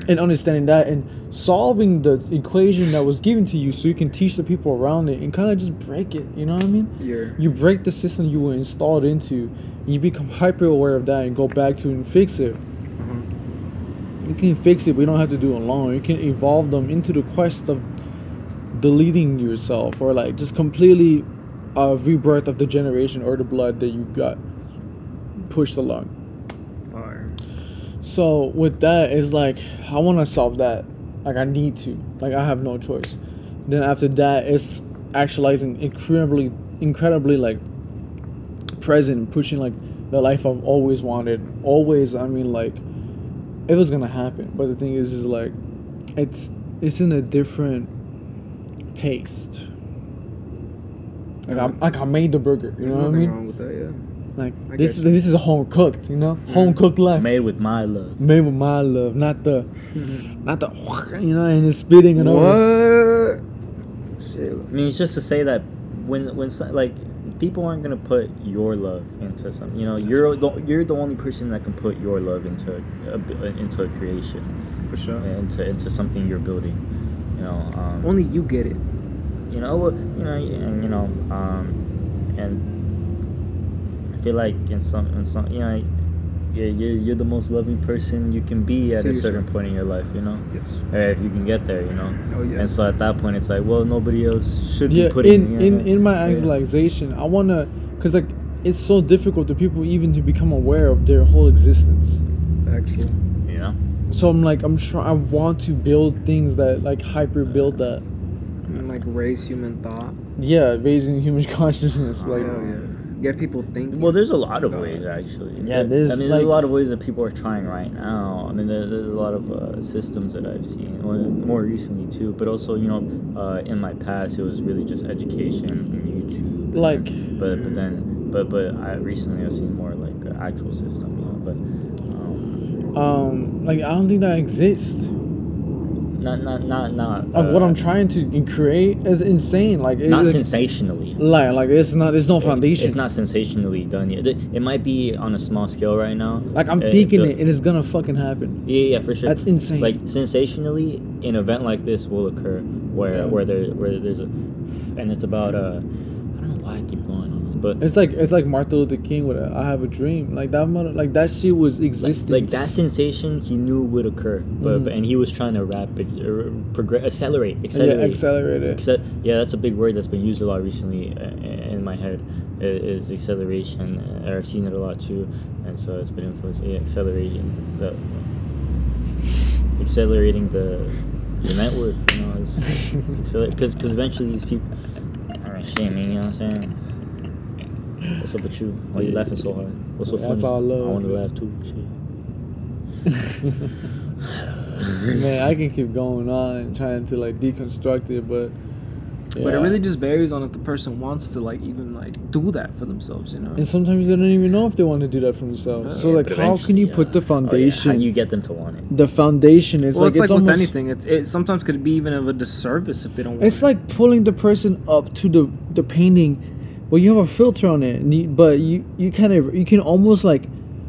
And understanding that and solving the equation that was given to you so you can teach the people around it and kind of just break it you know what i mean You're. you break the system you were installed into and you become hyper aware of that and go back to it and fix it Uh-huh. you can fix it we don't have to do it alone you can evolve them into the quest of deleting yourself or like just completely a rebirth of the generation or the blood that you got pushed along. So with that, it's like I want to solve that. Like I need to. Like I have no choice. Then after that, it's actualizing incredibly, incredibly like present, pushing like the life I've always wanted. Always, I mean, like it was gonna happen. But the thing is, is like it's it's in a different taste. Like I, like I made the burger. You There's know what I mean? wrong with that. Yeah. Like I this, get this is home cooked. You know, home cooked life made with my love made with my love, not the, not the, you know, and it's spitting and over. What? Shit. I mean, it's just to say that when when like people aren't gonna put your love into something. You know, you're the, you're the only person that can put your love into a, b- into a creation, For sure. into into something you're building. You know, um, Only you get it. you know, you know, and you know, um, and I feel like in some in some you know, you're, you're, you're the most loving person you can be at To a certain point in your life, you know? Yes. Or if you can get there, you know? Oh yeah. And so at that point, it's like, well, nobody else should yeah be putting in me in in my Yeah. actualization i want to because like it's so difficult to people even to become aware of their whole existence Actual. Yeah. so i'm like i'm sure i want to build things that like hyper build that And like raise human thought. yeah raising human consciousness oh, Like, like oh yeah. Get people thinking. Well, there's a lot of ways actually. Yeah, There- there's, I mean, like- there's a lot of ways that people are trying right now. I mean, there, there's a lot of uh, systems that I've seen, well, more recently too. But also, you know, uh, in my past, it was really just education and YouTube. Like- then- but but then, but but I recently I've seen more like uh, actual system. You know, but um, um like i don't think that exists not not not not. like what uh, i'm trying to create is insane like it, Not like, sensationally. like like it's not there's no foundation It's not sensationally done yet. It it might be on a small scale right now. like i'm Uh, thinking it and it's gonna fucking happen Yeah, yeah, for sure. That's insane. Like sensationally, an event like this will occur where Yeah. where there where there's a, and it's about uh, I don't know why I keep but it's like it's like martin luther king with i have a dream like that mother like that shit was like, existing like that sensation he knew would occur, but, Mhm. but and he was trying to rapid uh, progress, accelerate, yeah accelerate. accelerate it yeah, that's a big word that's been used a lot recently uh, in my head. Is acceleration, uh, or I've seen it a lot too, and so it's been influenced. Yeah, accelerating the accelerating the the network. You know, because because eventually these people. Alright, shit. You know what I'm saying? What's up with you? Why you laughing so hard? What's so funny? That's funny? all love. I want to laugh too. Man, I can keep going on trying to like deconstruct it, but But it really just varies on if the person wants to like even like do that for themselves, you know. and sometimes they don't even know if they want to do that for themselves. so Yeah, like, how can you eventually, put the oh, yeah, foundation? How do you get them to want it? the foundation is well, like it's like with almost, anything. It's it sometimes could be even of a disservice if they don't. Want It's it. like pulling the person up to the the painting, but you have a filter on it, and you, but you you kind of you can almost like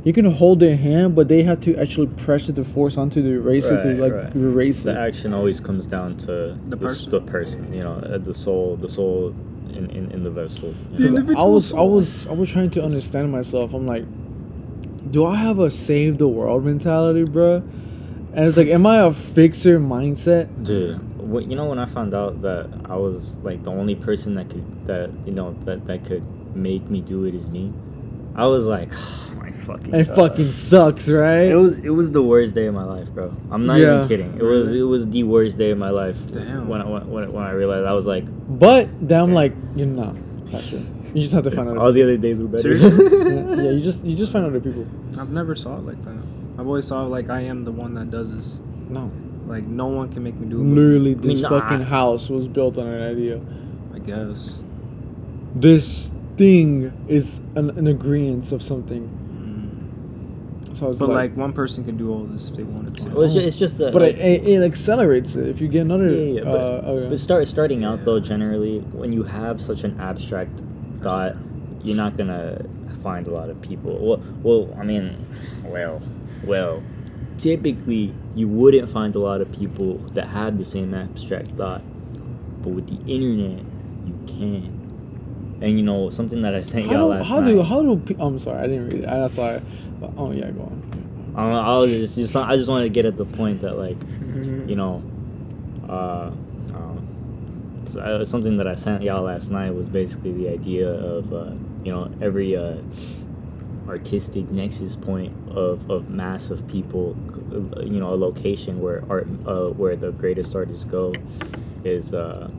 you can hold their hand, but they have to actually pressure the force onto the eraser to like right. erase The it. action always comes down to The the, person. the person, you know, uh, the soul, the soul in, in, in the vessel. you The I individual was I was I was trying to understand myself. I'm like, do I have a save the world mentality, bruh? And it's like, am I a fixer mindset? Dude, what, you know when I found out that I was like the only person that could that you know that that could make me do it is me, I was like, oh my fucking. It God. fucking sucks, right? It was it was the worst day of my life, bro. I'm not Yeah. even kidding. It was it was the worst day of my life. Damn. When I when, when, when I realized I was like, But then I'm like, you're not. Not sure. You just have to find out. all the other days were better. Seriously? yeah, yeah, you just you just find other people. I've never saw it like that. I've always saw it like I am the one that does this. No, Like no one can make me do it. literally, mean, this no, fucking I- house was built on an idea. I guess. This thing is an, an agreement of something. Mm. So it's But like, like one person can do all this if they wanted to. Well, it's, just, it's just that. but like, it, it, it accelerates it if you get another. Yeah, yeah, but- uh, okay. But start starting out though, generally, when you have such an abstract thought, you're not gonna find a lot of people. Well, well, I mean, well, well, typically you wouldn't find a lot of people that have the same abstract thought, but with the internet, you can. And you know something that I sent how y'all do, last how night. do how do I'm sorry I didn't read it I'm sorry but, oh yeah go on I, know, I was just, just I just wanted to get at the point that like you know, uh, um, uh, something that I sent y'all last night was basically the idea of, uh, you know, every uh, artistic nexus point of, of mass of people, you know, a location where art, uh, where the greatest artists go, is uh,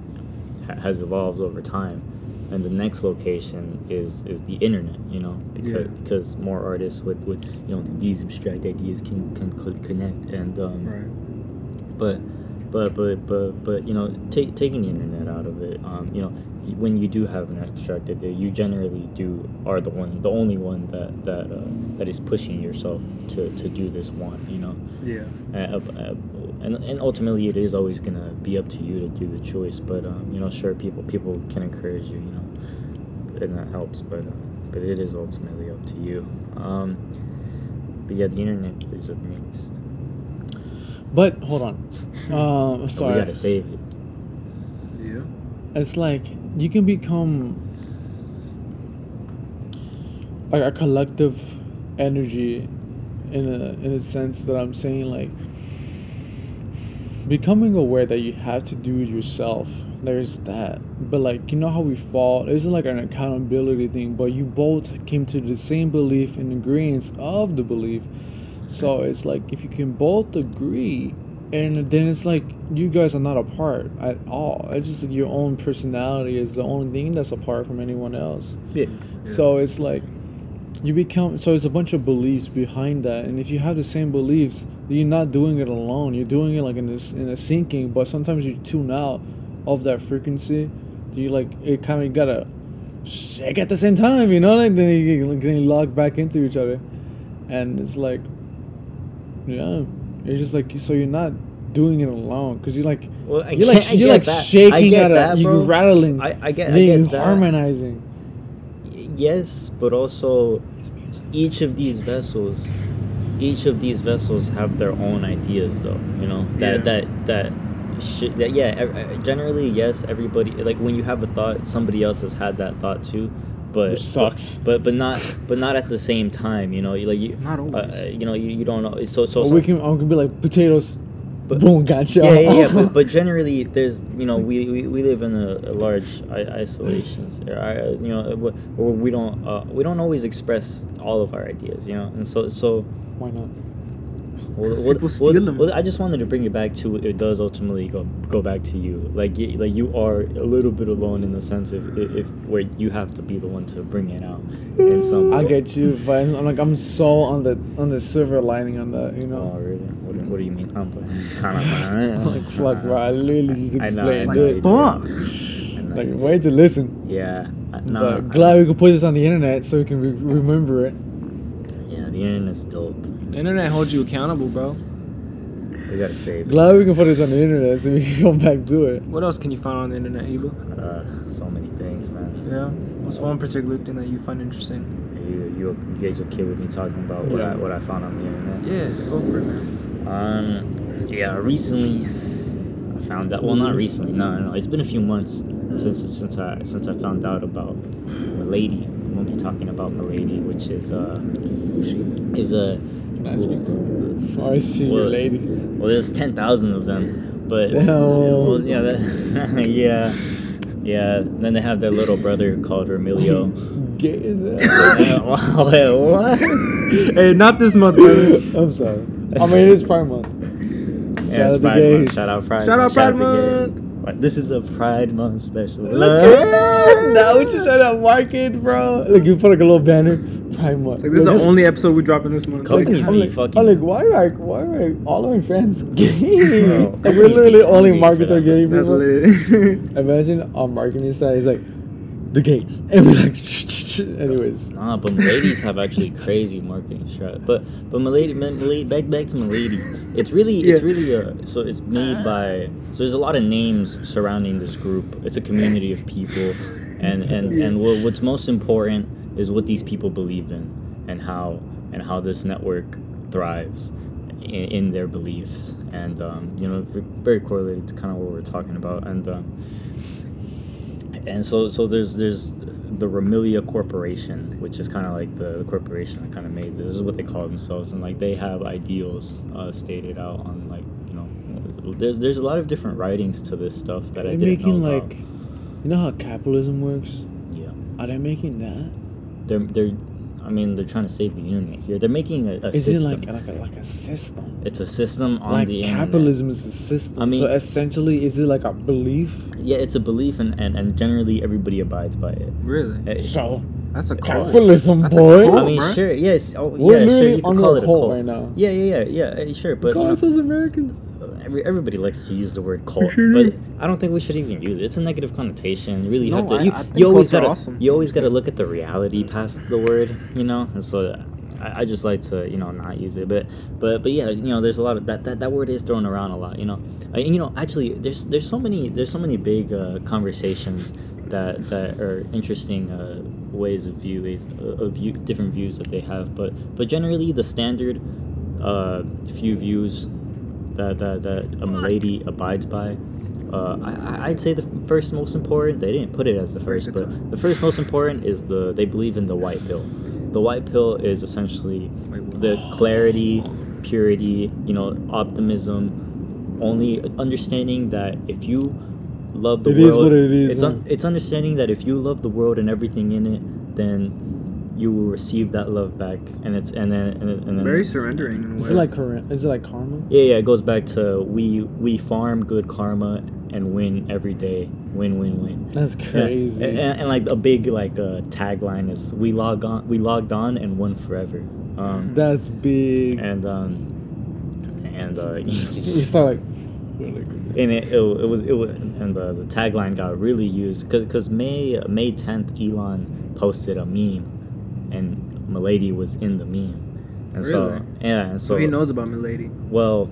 has evolved over time. And the next location is is the internet, you know, because, Yeah. because more artists with, with you know these abstract ideas can can connect and um, Right. but but but but but you know take, taking the internet out of it um, you know when you do have an abstract idea you generally do are the one the only one that that uh, that is pushing yourself to, to do this one you know? Yeah. uh, uh, and, and ultimately it is always gonna be up to you to do the choice but um, you know sure people people can encourage you you know and that helps but uh, but it is ultimately up to you. Um, but yeah the internet is up next. But hold on. Um we sorry. gotta save it. Yeah. it's like you can become like a collective energy in a in a sense that I'm saying like becoming aware that you have to do it yourself. There's that, but like you know how we fall. It's like an accountability thing, but you both came to the same belief and agreements of the belief. So it's like if you can both agree, and then it's like you guys are not apart at all. It's just like your own personality is the only thing that's apart from anyone else. Yeah. So it's like you become so it's a bunch of beliefs behind that, and if you have the same beliefs, you're not doing it alone. You're doing it like in this in a syncing, but sometimes you tune out of that frequency. You like it kind of gotta shake at the same time, you know, like then you get getting locked back into each other, and it's like, yeah, it's just like so you're not doing it alone because you're like Well, I you're like you're like that. Shaking at that, it, you're rattling, I, I get, I get you're that. harmonizing. Yes, but also each of these vessels, each of these vessels have their own ideas, though. You know that Yeah. that that. That yeah, generally yes. Everybody like when you have a thought, somebody else has had that thought too, but Which sucks. But but not but not at the same time. You know, you like you. Not always. Uh, you know, you, you don't know. So so. So we can, I'm gonna be like potatoes. But- Boom, gotcha. yeah, yeah, yeah. But, but generally, there's you know we, we, we live in a, a large I- isolation. I, you know, where we don't uh, we don't always express all of our ideas. You know, and so so. Why not? Well, 'Cause well, people steal well, them. well, I just wanted to bring it back to it does ultimately go go back to you. Like you, like you are a little bit alone in the sense of if, if where you have to be the one to bring it out. In some. I get you, but I'm like I'm so on the on the silver lining on that, you know. Oh know. really? What, do- what do you mean? I'm I'm like fuck, bro. I literally just I know, I explained know it. you Fuck. did. I know Like you way to listen. Yeah. I- No, but I- glad we could put this on the internet so we can re- remember it. Yeah, the internet's dope. The internet holds you accountable, bro. We gotta save. Glad we can put this on the internet so we can come back to it. What else can you find on the internet, Heber? Uh, so many things, man. Yeah. What's one particular thing that you find interesting? You, you, you guys okay with me talking about what Yeah. I what I found on the internet? Yeah, go for it, man. Um, yeah, recently I found out. Well, not recently. No, no, it's been a few months since since I since I found out about Milady. I'm gonna be talking about Milady, which is uh is a Can I speak to her? Oh, or is she your Well, lady? well, there's ten thousand of them, but Damn. well, yeah, that, yeah, yeah. Then they have their little brother called Remilio. Gay as hell. Wait, what? hey, not this month, brother. I'm sorry. I mean, it is Pride Month. Yeah, Shout out it's to Pride Month. Shout out Pride Shout out. Pride to gays. Month. What, This is a Pride Month special. Look at now what you trying to market, bro. Like you put like a little banner. Pride Month. It's like this is the only episode we're dropping this month. Companies I'm be like, fucking- I'm like, why are I, why are I, all of my friends gay? Bro, like, we're literally only hungry market for are gay That's people. what it is. Imagine our marketing side is like the gates. and we're like, anyways. Nah, but Miladies have actually crazy marketing strat. But but Milady, Milady back back to Milady. It's really it's Yeah. really uh so it's made by so there's a lot of names surrounding this group. It's a community of people, and and and what, what's most important is what these people believe in, and how and how this network thrives. In, in their beliefs, and um, you know, very correlated to kind of what we're talking about, and um, and so so there's there's the Remilia Corporation, which is kind of like the, the corporation that kind of made this. this is what they call themselves, and like they have ideals uh, stated out on like you know there's there's a lot of different writings to this stuff that I They're didn't making know like, you know how capitalism works? yeah Are they making that? they're they're I mean they're trying to save the internet here. They're making a, a Is system. it like like a, like a system? it's a system on like the internet. capitalism is a system. I mean- so essentially, is it like a belief? Yeah, it's a belief, and, and, and generally everybody abides by it. really? Eh, So That's a cult. capitalism, That's a boy. cult. I mean, bruh. sure, yes, oh, We're yeah, sure, you can call a it a cult cult right now. Yeah, yeah, yeah, yeah, sure, but you Call know, us Americans. Every, everybody likes to use the word cult, but. I don't think we should even use it. It's a negative connotation. You really No, have to. You, I think you always gotta. awesome. You always gotta look at the reality past the word, you know. And so, I, I just like to, you know, not use it. But, but, but yeah, you know, there's a lot of that. That, that word is thrown around a lot, you know. Uh, and you know, actually, there's there's so many there's so many big uh, conversations that that are interesting uh, ways of view ways of view different views that they have. But but generally, the standard uh, few views that that, that Milady abides by. Uh, I, I- I'd say the first most important. They didn't put it as the first, but the first most important is the they believe in the white pill. the white pill is essentially the clarity, purity, you know, optimism, only understanding that if you love the It world, is what it is, It's un- it's understanding that if you love the world and everything in it, then you will receive that love back, and it's and then and, then- and then Very surrendering in a way. Is it like current? Is it like karma? yeah, yeah, it goes back to we we farm good karma and win every day, win win win. That's Yeah, crazy. And, and, and, like a big like uh, tagline is we log on we logged on and won forever. Um, That's big. and um and uh you start like. and it, it, it was it was and the, the tagline got really used because May May 10th Elon posted a meme and Milady was in the meme. And so yeah and so so he knows about Milady. well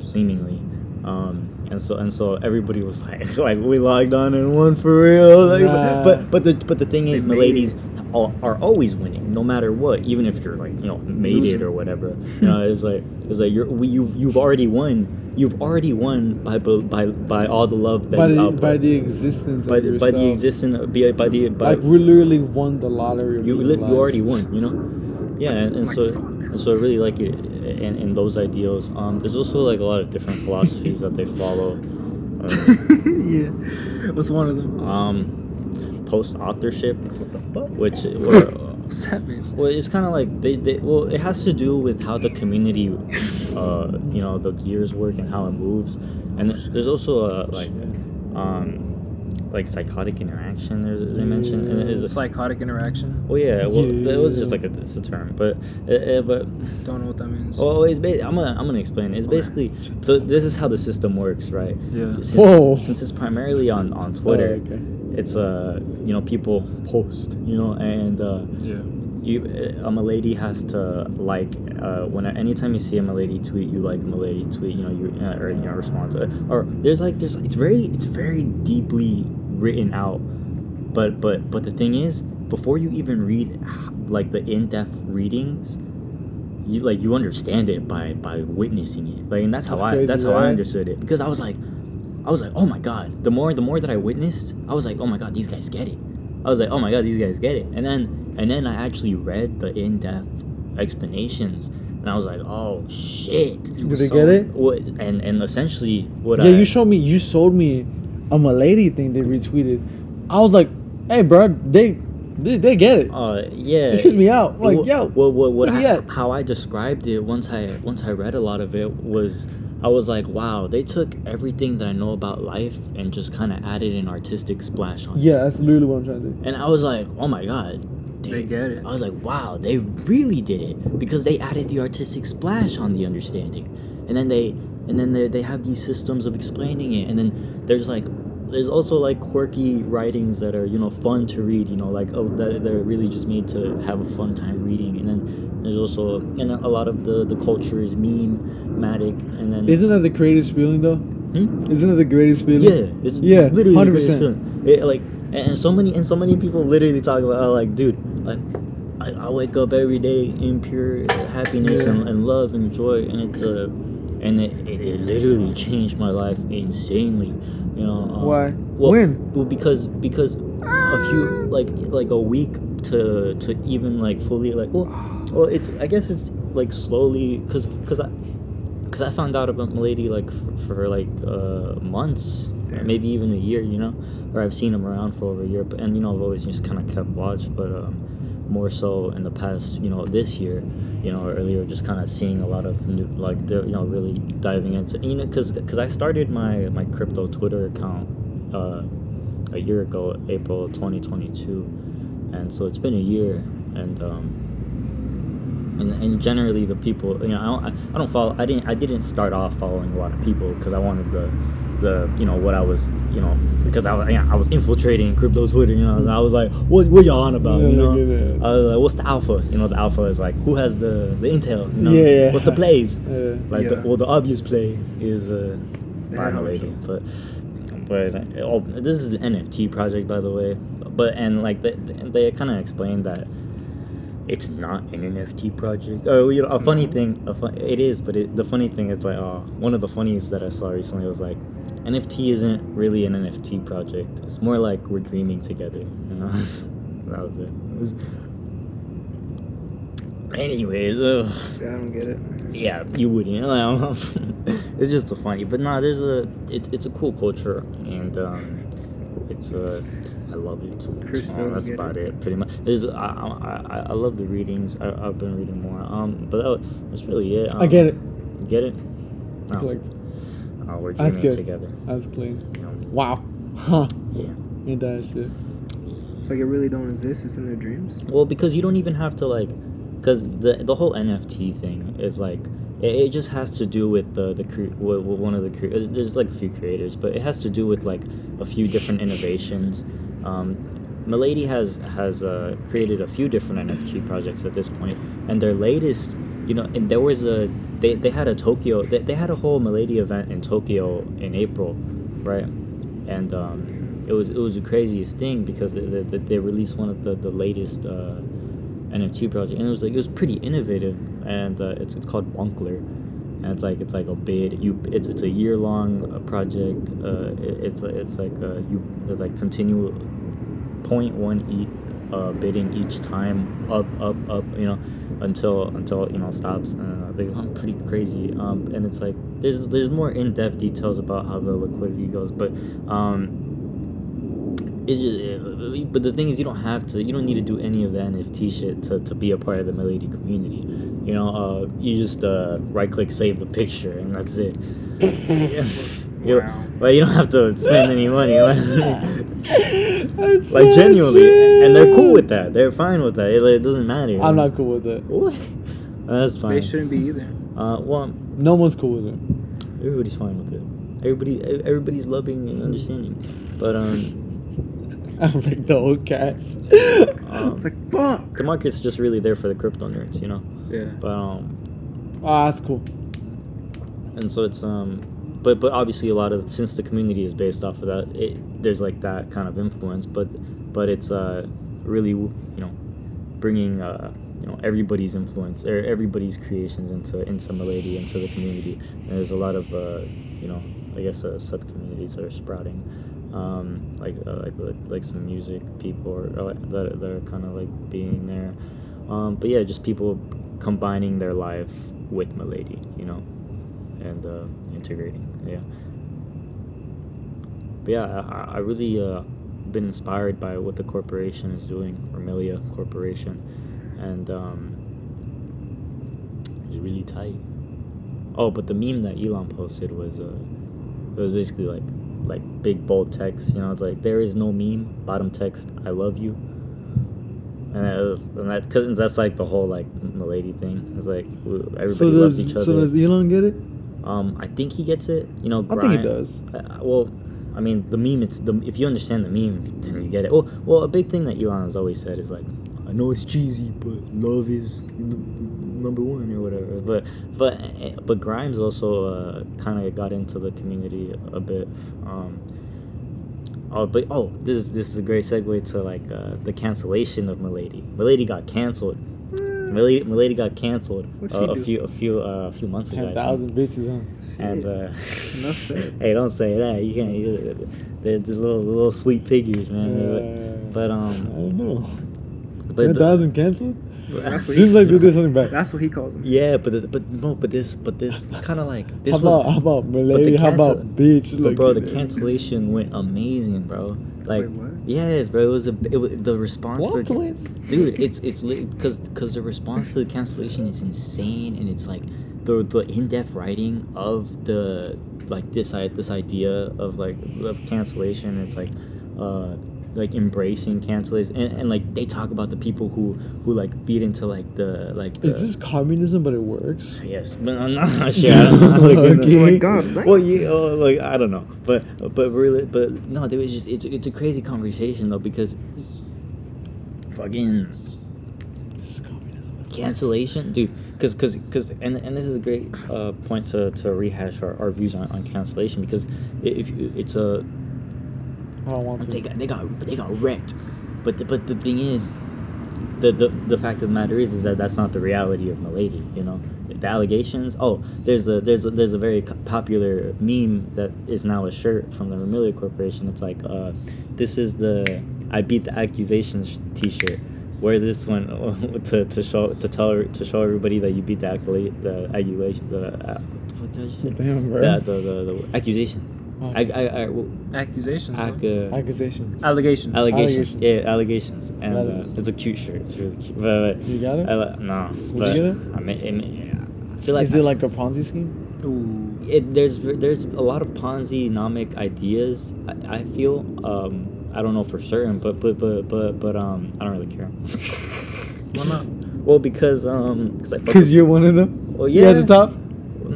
seemingly. Um and so and so everybody was like like we logged on and won for real. Like, Nah. but but the but the thing is Milady's are, are always winning no matter what even if you're like you know made Losing. it or whatever you know it's like it's like you're we, you've you've already won you've already won by by by all the love that By you the, output. by the existence by of yourself. by the existence by, by the by like we literally won the lottery. Of you being lit, you already won you know yeah and, and so and so I really like it in, in those ideals um there's also like a lot of different philosophies that they follow um, yeah. What's one of them? um post authorship which What's that well it's kind of like they, they well it has to do with how the community uh you know the gears work and how it moves and there's also a like um like psychotic interaction there's as i mentioned and it is Psychotic interaction. well yeah well it was just like a, it's a term but uh, uh, but Don't know what that means. well it's ba- i'm gonna i'm gonna explain it's Okay. basically so this is how the system works right Yeah. since, Whoa. since it's primarily on on Oh, twitter okay. It's uh you know people post you know and uh Yeah. you uh, Milady has to like uh, when anytime you see Milady tweet you like Milady tweet you know you uh, or you know respond to it. Or there's like there's it's very it's very deeply written out. But but but the thing is before you even read like the in-depth readings you like you understand it by by witnessing it. Like and that's how That's i crazy, that's how i understood it. Because i was like i was like oh my god the more the more that i witnessed i was like oh my god these guys get it i was like oh my god these guys get it and then and then i actually read the in-depth explanations and i was like oh shit You Did they get it? what and and essentially what Yeah, I, you showed me. You sold me a lady thing they retweeted. I was like, "Hey, bro, they they, they get it. uh yeah They shit me out. Like, Well, yo, well, what, what I, how I described it once I once I read a lot of it was I was like, wow, they took everything that I know about life and just kind of added an artistic splash on it. yeah, that's literally what I'm trying to do. And I was like, oh my god, They get it. I was like, wow, they really did it because they added the artistic splash on the understanding, and then they and then they, they have these systems of explaining it, and then there's like there's also like quirky writings that are you know fun to read, you know, like oh that they're really just made to have a fun time reading, and then there's also and a lot of the the culture is meme-matic, and then Isn't that the greatest feeling though? Hmm? Isn't that the greatest feeling? Yeah, it's Yeah, literally the greatest 100%. feeling. It, like, and, so many and so many people literally talk about how, like, dude, like, I, I wake up every day in pure happiness Yeah. and, and love and joy, and it's uh, and it, it, it literally changed my life insanely. You know um, Why? Well, When? Well, because because a few like like a week to to even like fully like well well it's I guess it's like slowly because because I because I found out about Milady like for, for like uh, months, Yeah. maybe even a year, you know, or I've seen him around for over a year. But and you know I've always just kind of kept watch, but um, more so in the past, you know, this year, you know, earlier, just kind of seeing a lot of new, like you know really diving into you know because because I started my my crypto Twitter account uh, a year ago, April 2022, and so it's been a year and. um and, and generally the people you know I don't, I, I don't follow I didn't I didn't start off following a lot of people because I wanted the the you know what I was you know because I was you know, I was infiltrating crypto Twitter you know I was like what what y'all on about Yeah, you know I get. I was like what's the alpha you know the alpha is like who has the the intel you know Yeah, yeah. what's the plays Yeah. like the, well the obvious play is uh Yeah, know Milady but but uh, oh, this is an NFT project by the way but and like they, they kind of explained that it's not an NFT project. Oh, you know, a funny not? thing. A fun, it is, but it, the funny thing is like, oh, one of the funniest that I saw recently was like, NFT isn't really an NFT project. It's more like we're dreaming together. You know, that was it. it was, Anyways, ugh. Yeah, I don't get it. yeah, you wouldn't. it's just so funny, but nah, there's a it, it's a cool culture, and um, it's a I love it too. Chris still Um, that's get about it. it. Pretty much. There's I I, I, I love the readings. I, I've been reading more. Um, but that, that's really it. Um, I get it. You get it? No. Clicked. Oh, we're That's dreaming good. together. That's clean. You know? Wow. Huh. Yeah. Ain't that shit? It's like it really don't exist. It's in their dreams. Well, because you don't even have to like, because the the whole NFT thing is like, it, it just has to do with the the cre- with, with one of the cre- there's, there's like a few creators, but it has to do with like a few different innovations. Um, Milady has has uh, created a few different NFT projects at this point, and their latest, you know, and there was a they, they had a Tokyo they, they had a whole Milady event in Tokyo in April, right? And um, it was it was the craziest thing because they, they, they released one of the the latest uh, NFT project, and it was like it was pretty innovative, and uh, it's it's called Bonkler, and it's like it's like a bid you it's it's a year long uh, project. Uh, it, it's it's like uh, you it's like continual 0.1 ETH uh, bidding each time up up up you know until until you know stops and uh, they went pretty crazy um, and it's like there's there's more in-depth details about how the liquidity goes but um it's just, but the thing is you don't have to you don't need to do any of the nft shit to, to be a part of the milady community you know uh, you just uh, right click save the picture and that's it yeah. You- Wow. like you don't have to spend any money like, like so genuinely and they're cool with that they're fine with that it, it doesn't matter I'm not cool with it. what that's fine They shouldn't be either. uh well No one's cool with it. everybody's fine with it everybody everybody's loving and understanding but um I break the whole cast. Um, It's like fuck. the market's just really there for the crypto nerds you know Yeah. but um Ah, that's cool. and so it's um but but obviously a lot of since the community is based off of that it, there's like that kind of influence but but it's uh really you know bringing uh you know everybody's influence or everybody's creations into into Milady into the community and there's a lot of uh you know I guess uh, sub communities that are sprouting um like uh, like like- like some music people or, or that, that are kind of like being there um but yeah just people combining their life with Milady you know and uh, integrating. Yeah. But yeah, I, I really uh, been inspired by what the corporation is doing, Remilia Corporation, and um, it's really tight. Oh, but the meme that Elon posted was uh, it was basically like like big bold text. You know, it's like there is no meme. Bottom text, I love you. And, that was, and that because that's like the whole like Milady thing. It's like everybody so loves each other. so does Elon get it? Um, I think he gets it. You know, I think he does. Uh, well, I mean, the meme. It's the if you understand the meme, then you get it. Well, well, a big thing that Elon has always said is like, I know it's cheesy, but love is number one or whatever. But but eh, but Grimes also uh, kind of got into the community a bit. Um, oh, but oh, this is this is a great segue to like uh, the cancellation of Milady. Milady got canceled. Milady, Milady got canceled uh, a do? few a few uh, a few months ago. I Ten thousand bitches, huh? And uh, hey, don't say that. You can't. You, they're the little little sweet piggies, man. Yeah. But I um, don't know. but Ten thousand canceled. That's what Seems he, like they did something bad. That's what he calls them. yeah, but the, but no, but this but this kind of like this how about was. how about but the Malay? How cancel- about bitch? But Like, bro, the cancellation went amazing, bro. Like, Wait, what? yes, bro. It was a it was, the response. What to the, twist? dude it's it's because because the response to the cancellation is insane and it's like the the in-depth writing of the like this i this idea of like of cancellation it's like uh like embracing cancellation and, and like they talk about the people who who like feed into like the like the, Is this communism? But it works. Yes, but I'm not sure. I don't. Like, Okay. Oh my God, what? Well, yeah, oh, like I don't know, but but really, but no, there was just it's it's a crazy conversation though because fucking This is communism. cancellation, dude. Because because because and and this is a great uh, point to to rehash our, our views on, on cancellation because if you, it's a I don't want to. they got they got they got wrecked, but the, but the thing is, the, the the fact of the matter is is that that's not the reality of Milady. You know, the allegations. Oh, there's a there's a, there's a very popular meme that is now a shirt from the Remilia Corporation. It's like, uh, this is the I beat the accusations T-shirt. wear this one to, to show to tell to show everybody that you beat the accolade the accusation the uh, what did I just say? Damn, bro. Yeah, the, the the accusation. Oh. I I, I well, Accusations. huh? ac- uh, Accusations. Allegations. allegations. Allegations. Yeah, allegations. And uh, it's a cute shirt. It's really cute. But, but You got it? I li- no, you but get it? I mean, I, mean, I feel like Is it like a Ponzi scheme? Ooh. it, there's there's a lot of Ponzi nomic ideas. I, I feel um I don't know for certain, but but but but but um I don't really care. Why not? Well, because um cause I fuck Because with- you're one of them? well You're yeah at the top?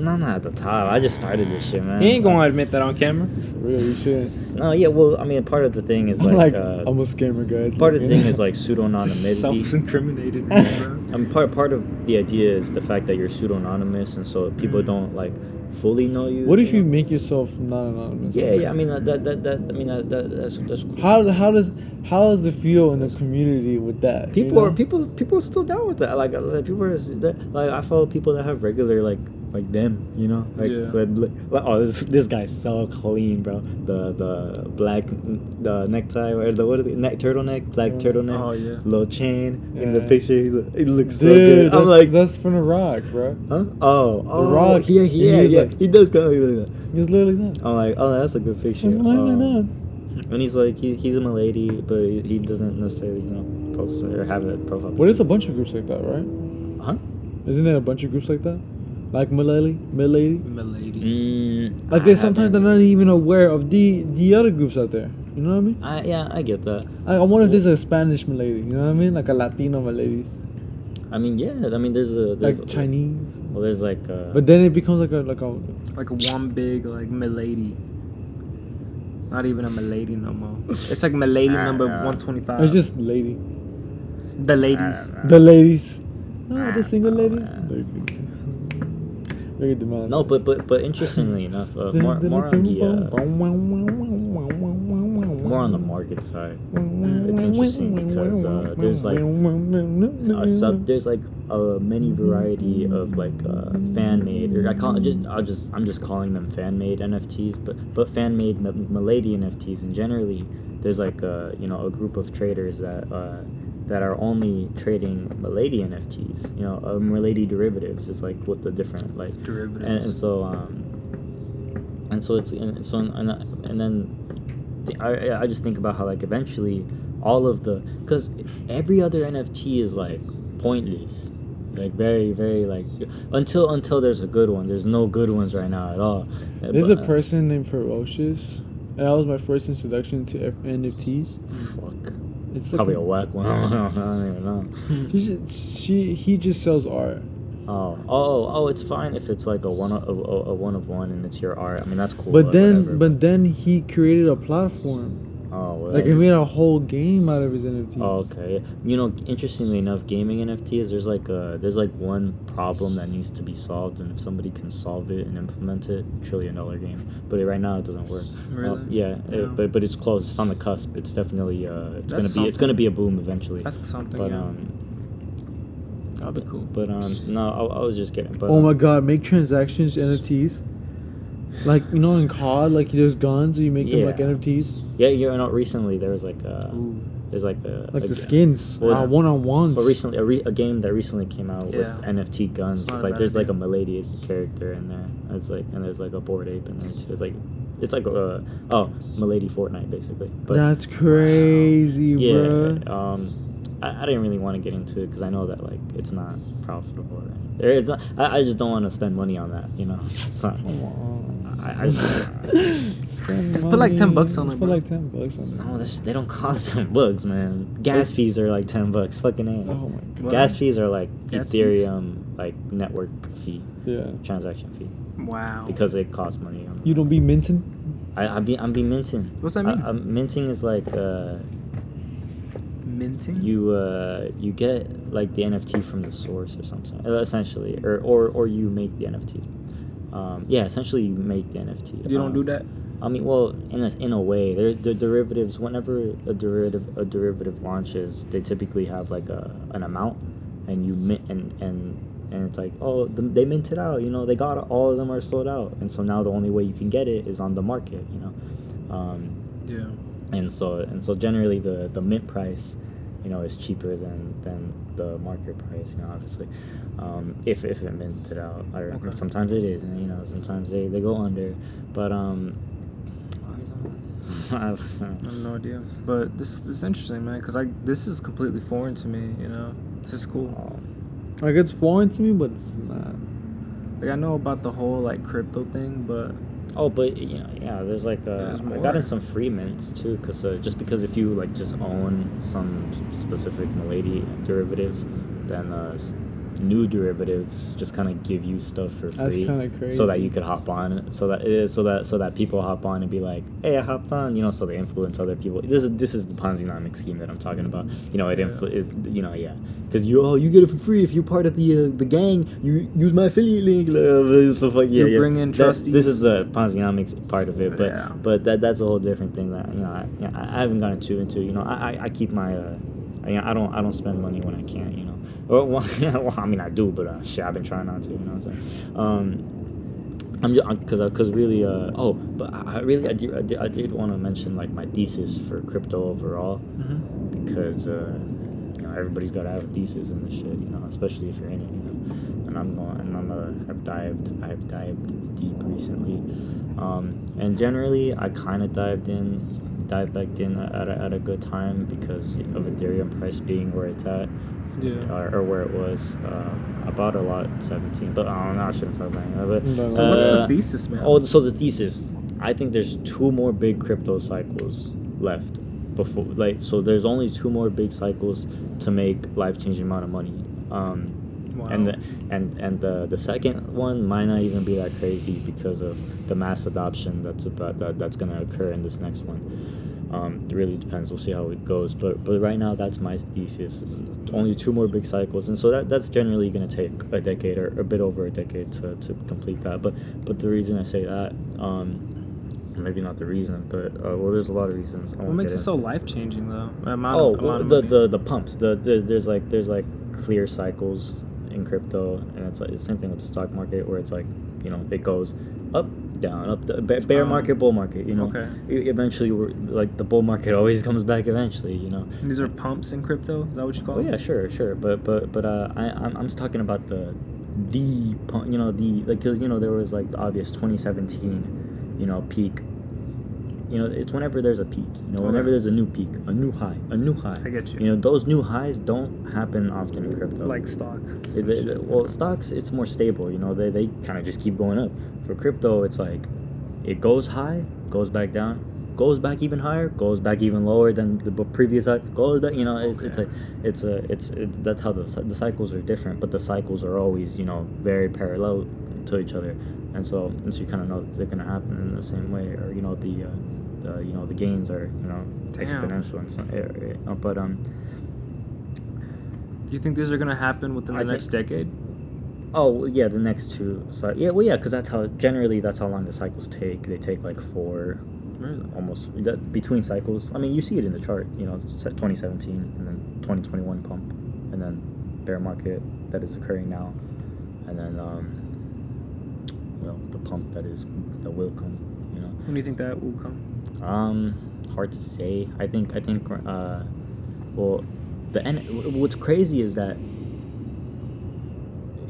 No, I'm not at the top. I just started this shit, man. He ain't gonna admit that on camera. Really, you shouldn't. No, yeah. Well, I mean, part of the thing is like, like, uh, I'm a scammer, guys. part of the Like, thing is like pseudonymity. Self-incriminated. I mean, part part of the idea is the fact that you're pseudonymous, and so people Mm. don't like fully know you. What if you know? make yourself not anonymous? Yeah, yeah. I mean that that that, that I mean that, that that's that's cool. How how does how does it feel in the community with that? you people are people people are still down with that. Like, like people are that, like I follow people that have regular like like them, you know, like, Yeah. like, like oh this this guy's so clean, bro. The the black the necktie or the what are the neck turtleneck, black Yeah. turtleneck, Oh yeah. little chain in the picture. He's like, it looks so Dude, good. I'm like, that's from the Rock, bro. huh? Oh, oh, Rock, yeah, yeah, yeah. like- he does go like that. He was literally that. I'm like, oh, that's a good picture. He was literally Um, that. and he's like, he, he's a milady, but he, he doesn't necessarily, you know, post or have a profile. But there's a bunch of groups like that, right? Huh? Isn't there a bunch of groups like that? Like Milady, Milady. Milady. Mm, Like they sometimes they're haven't- even aware of the the other groups out there. You know what I mean? I, yeah, I get that. I, I wonder if there's a Spanish Milady. You know what I mean? Like a Latino Miladies, I mean, yeah. I mean, there's a there's like Chinese. Well, there's like. Uh, But then it becomes like a like a Like a one big like milady. Not even a milady no more. It's like milady Ah, number one twenty five. it's just lady. the ladies. Uh, The ladies. Oh, the single no, ladies. Look at this. Look at the man. no, but but but interestingly enough, uh, more more on the uh, more on the market side. It's interesting because uh, there's like a sub there's like a many variety of like uh, fan made or I call just I'll just I'm just calling them fan made NFTs but but fan made Milady NFTs and generally there's like uh you know a group of traders that uh that are only trading Milady NFTs you know uh, Milady derivatives it's like with the different like Derivatives. and, and so um and so it's and so and, and then th- I, I just think about how like eventually all of the because every other nft is like pointless like very very like until until there's a good one there's no good ones right now at all There's a But, uh, person named Ferocious. And that was my first introduction to F- NFTs. fuck. It's like probably a whack one. I don't even know. She, just, she he just sells art. oh. Oh oh it's fine if it's like a one of, a, a, one of one and it's your art. I mean that's cool But like, then whatever, but then he created a platform. Oh well, Like he that's- made a whole game out of his NFTs. Oh, okay. You know, interestingly enough, gaming NFTs, there's like a there's like one problem that needs to be solved, and if somebody can solve it and implement it, trillion dollar game. But right now, it doesn't work. Really? Uh, yeah, Yeah. It, but but it's close. It's on the cusp. It's definitely uh, it's That's gonna be it's something. gonna be a boom eventually. That's something. but yeah. um, That'd be cool. but um, no, I, I was just kidding. But oh my um, god, make transactions NFTs. Like you know in COD, like there's guns, you make them like NFTs, Yeah, you know, recently there was like uh, Ooh. there's like a like a the skins, uh, one on ones. But recently, a, re- a game that recently came out Yeah. with NFT guns. It's It's like there's like a. Milady character in there. It's like and there's like a Bored Ape in there too. It's like it's like a oh Milady Fortnite basically. But That's crazy, bro. yeah, um, I, I didn't really want to get into it because I know that like it's not profitable. Or anything. It's not, I, I just don't want to spend money on that. You know, it's not. I, I just. Just put, like, 10 bucks on Just it, Put bro. like ten bucks on it. No, that's, they don't cost ten bucks, man. Gas fees are like ten bucks. Fucking a. Oh my god. Gas fees are like Gas fees? Ethereum, like network fee, Yeah. transaction fee, Wow. because it costs money. On You don't be minting. I I be I'm be minting. What's that mean? I, I'm- minting is like uh, minting. you uh, you get like the NFT from the source or something, uh, essentially, or or or you make the NFT. Um, yeah, essentially you make the NFT. You don't Um, do that. I mean, well, in a, in a way, they're, the derivatives. Whenever a derivative a derivative launches, they typically have like a an amount, and you mint and and and it's like, oh, the, they minted out. You know, they got all of them are sold out, and so now the only way you can get it is on the market. You know, um, Yeah. and so and so generally the the mint price you know is cheaper than than the market price. You know, obviously, um, if if it minted out, or Okay. sometimes it is, and you know sometimes they they go under, but um. I have no idea, but this, this is interesting, man. Cause I this is completely foreign to me. You know, this is cool. Like it's foreign to me, but it's not. Like I know about the whole like crypto thing, but Oh, but you know, yeah, there's like uh, There's I got in some free mints too, cause uh, just because if you like just own some specific Milady derivatives, then uh, new derivatives just kind of give you stuff for free, so that you could hop on, so that it is, so that so that people hop on and be like, hey, I hopped on, you know, so they influence other people. This is this is the Ponzi-nomic scheme that I'm talking about. You know, it, influ- it you know, yeah, because you oh you get it for free if you're part of the uh, the gang. You use my affiliate link, stuff like yeah, You yeah. bring in That- This is the Ponzi-nomics part of it, but Yeah. but that that's a whole different thing that you know I, I I haven't gotten too into. You know, I I, I keep my uh, I, I don't I don't spend money when I can't. You know, well, well I mean I do, but uh, shit, I've been trying not to. You know what I'm saying? Um, I'm just because because really uh oh but I, really I did, I did, I did want to mention like my thesis for crypto overall because uh, you know everybody's got to have a thesis in this shit, you know, especially if you're in it, you know. And I'm going, and I'm uh, I've dived, I've dived deep recently, um, and generally I kind of dived in, dived back in at a, at a good time because of Ethereum price being where it's at, yeah. or, or where it was. Uh, I bought a lot at 17, but I don't know. I shouldn't talk about that. But No, no. So what's the uh, thesis, man? Oh, so the thesis. I think there's two more big crypto cycles left before, like, so there's only two more big cycles to make life-changing amount of money. Um, Wow. and the and and the the second one might not even be that crazy because of the mass adoption that's about that, that's gonna occur in this next one. Um, it really depends. We'll see how it goes. But but right now, that's my thesis. Is only two more big cycles, and so that that's generally going to take a decade or a bit over a decade to, to complete that. But but the reason I say that, um, maybe not the reason, but uh, well, there's a lot of reasons. I what makes it so life changing though? Amount Oh, of, well, of the, the the pumps. The, the there's like there's like clear cycles in crypto, and it's like the same thing with the stock market, where it's like you know it goes up, down, up, the bear, Um, market, bull market. You know, okay. Eventually, we're, like the bull market always comes back eventually. You know. And these are pumps in crypto. Is that what you call Oh it? yeah, sure, sure, but but but uh, I I'm, I'm just talking about the the pump, you know the like because you know there was like the obvious 2017, you know peak. You know, it's whenever there's a peak. You know, whenever there's a new peak, a new high, a new high. I get you. You know, those new highs don't happen often in crypto. Like stock. Well, stocks it's more stable. You know, they they kind of just keep going up. For crypto, it's like it goes high, goes back down, goes back even higher, goes back even lower than the previous high, goes back. You know, it's it's a it's a it's it, that's how the the cycles are different, but the cycles are always you know very parallel to each other, and so and so you kind of know they're gonna happen in the same way, or you know the. Uh, the, you know the gains are you know exponential and some, uh, uh, but um Do you think these are gonna happen within the I next decade? Oh yeah, the next two. So yeah, well yeah, because that's how generally that's how long the cycles take. They take like four, Really? almost that, between cycles. I mean, you see it in the chart. You know, 2017 and then 2021 pump, and then bear market that is occurring now, and then um, well the pump that is that will come. You know, When do you think that will come? Um, hard to say. I think I think uh, well, the N. What's crazy is that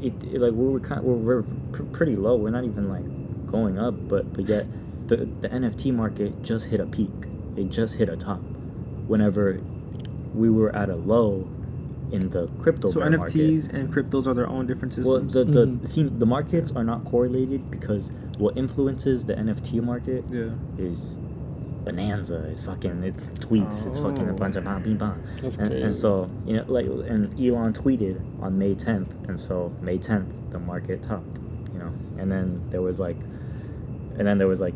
it, it- like we're kind we're, we're pr- pretty low. We're not even like going up, but but yet the the NFT market just hit a peak. It just hit a top. Whenever we were at a low in the crypto market. So bear market. NFTs and cryptos are their own different Well, systems. the the Mhm. see the markets are not correlated because what influences the NFT market yeah. is bonanza. It's fucking it's tweets. It's fucking a Oh. bunch of bing, bang. That's And, and so you know, like, and Elon tweeted on May 10th, and so May 10th the market topped. You know, and then there was like, and then there was like.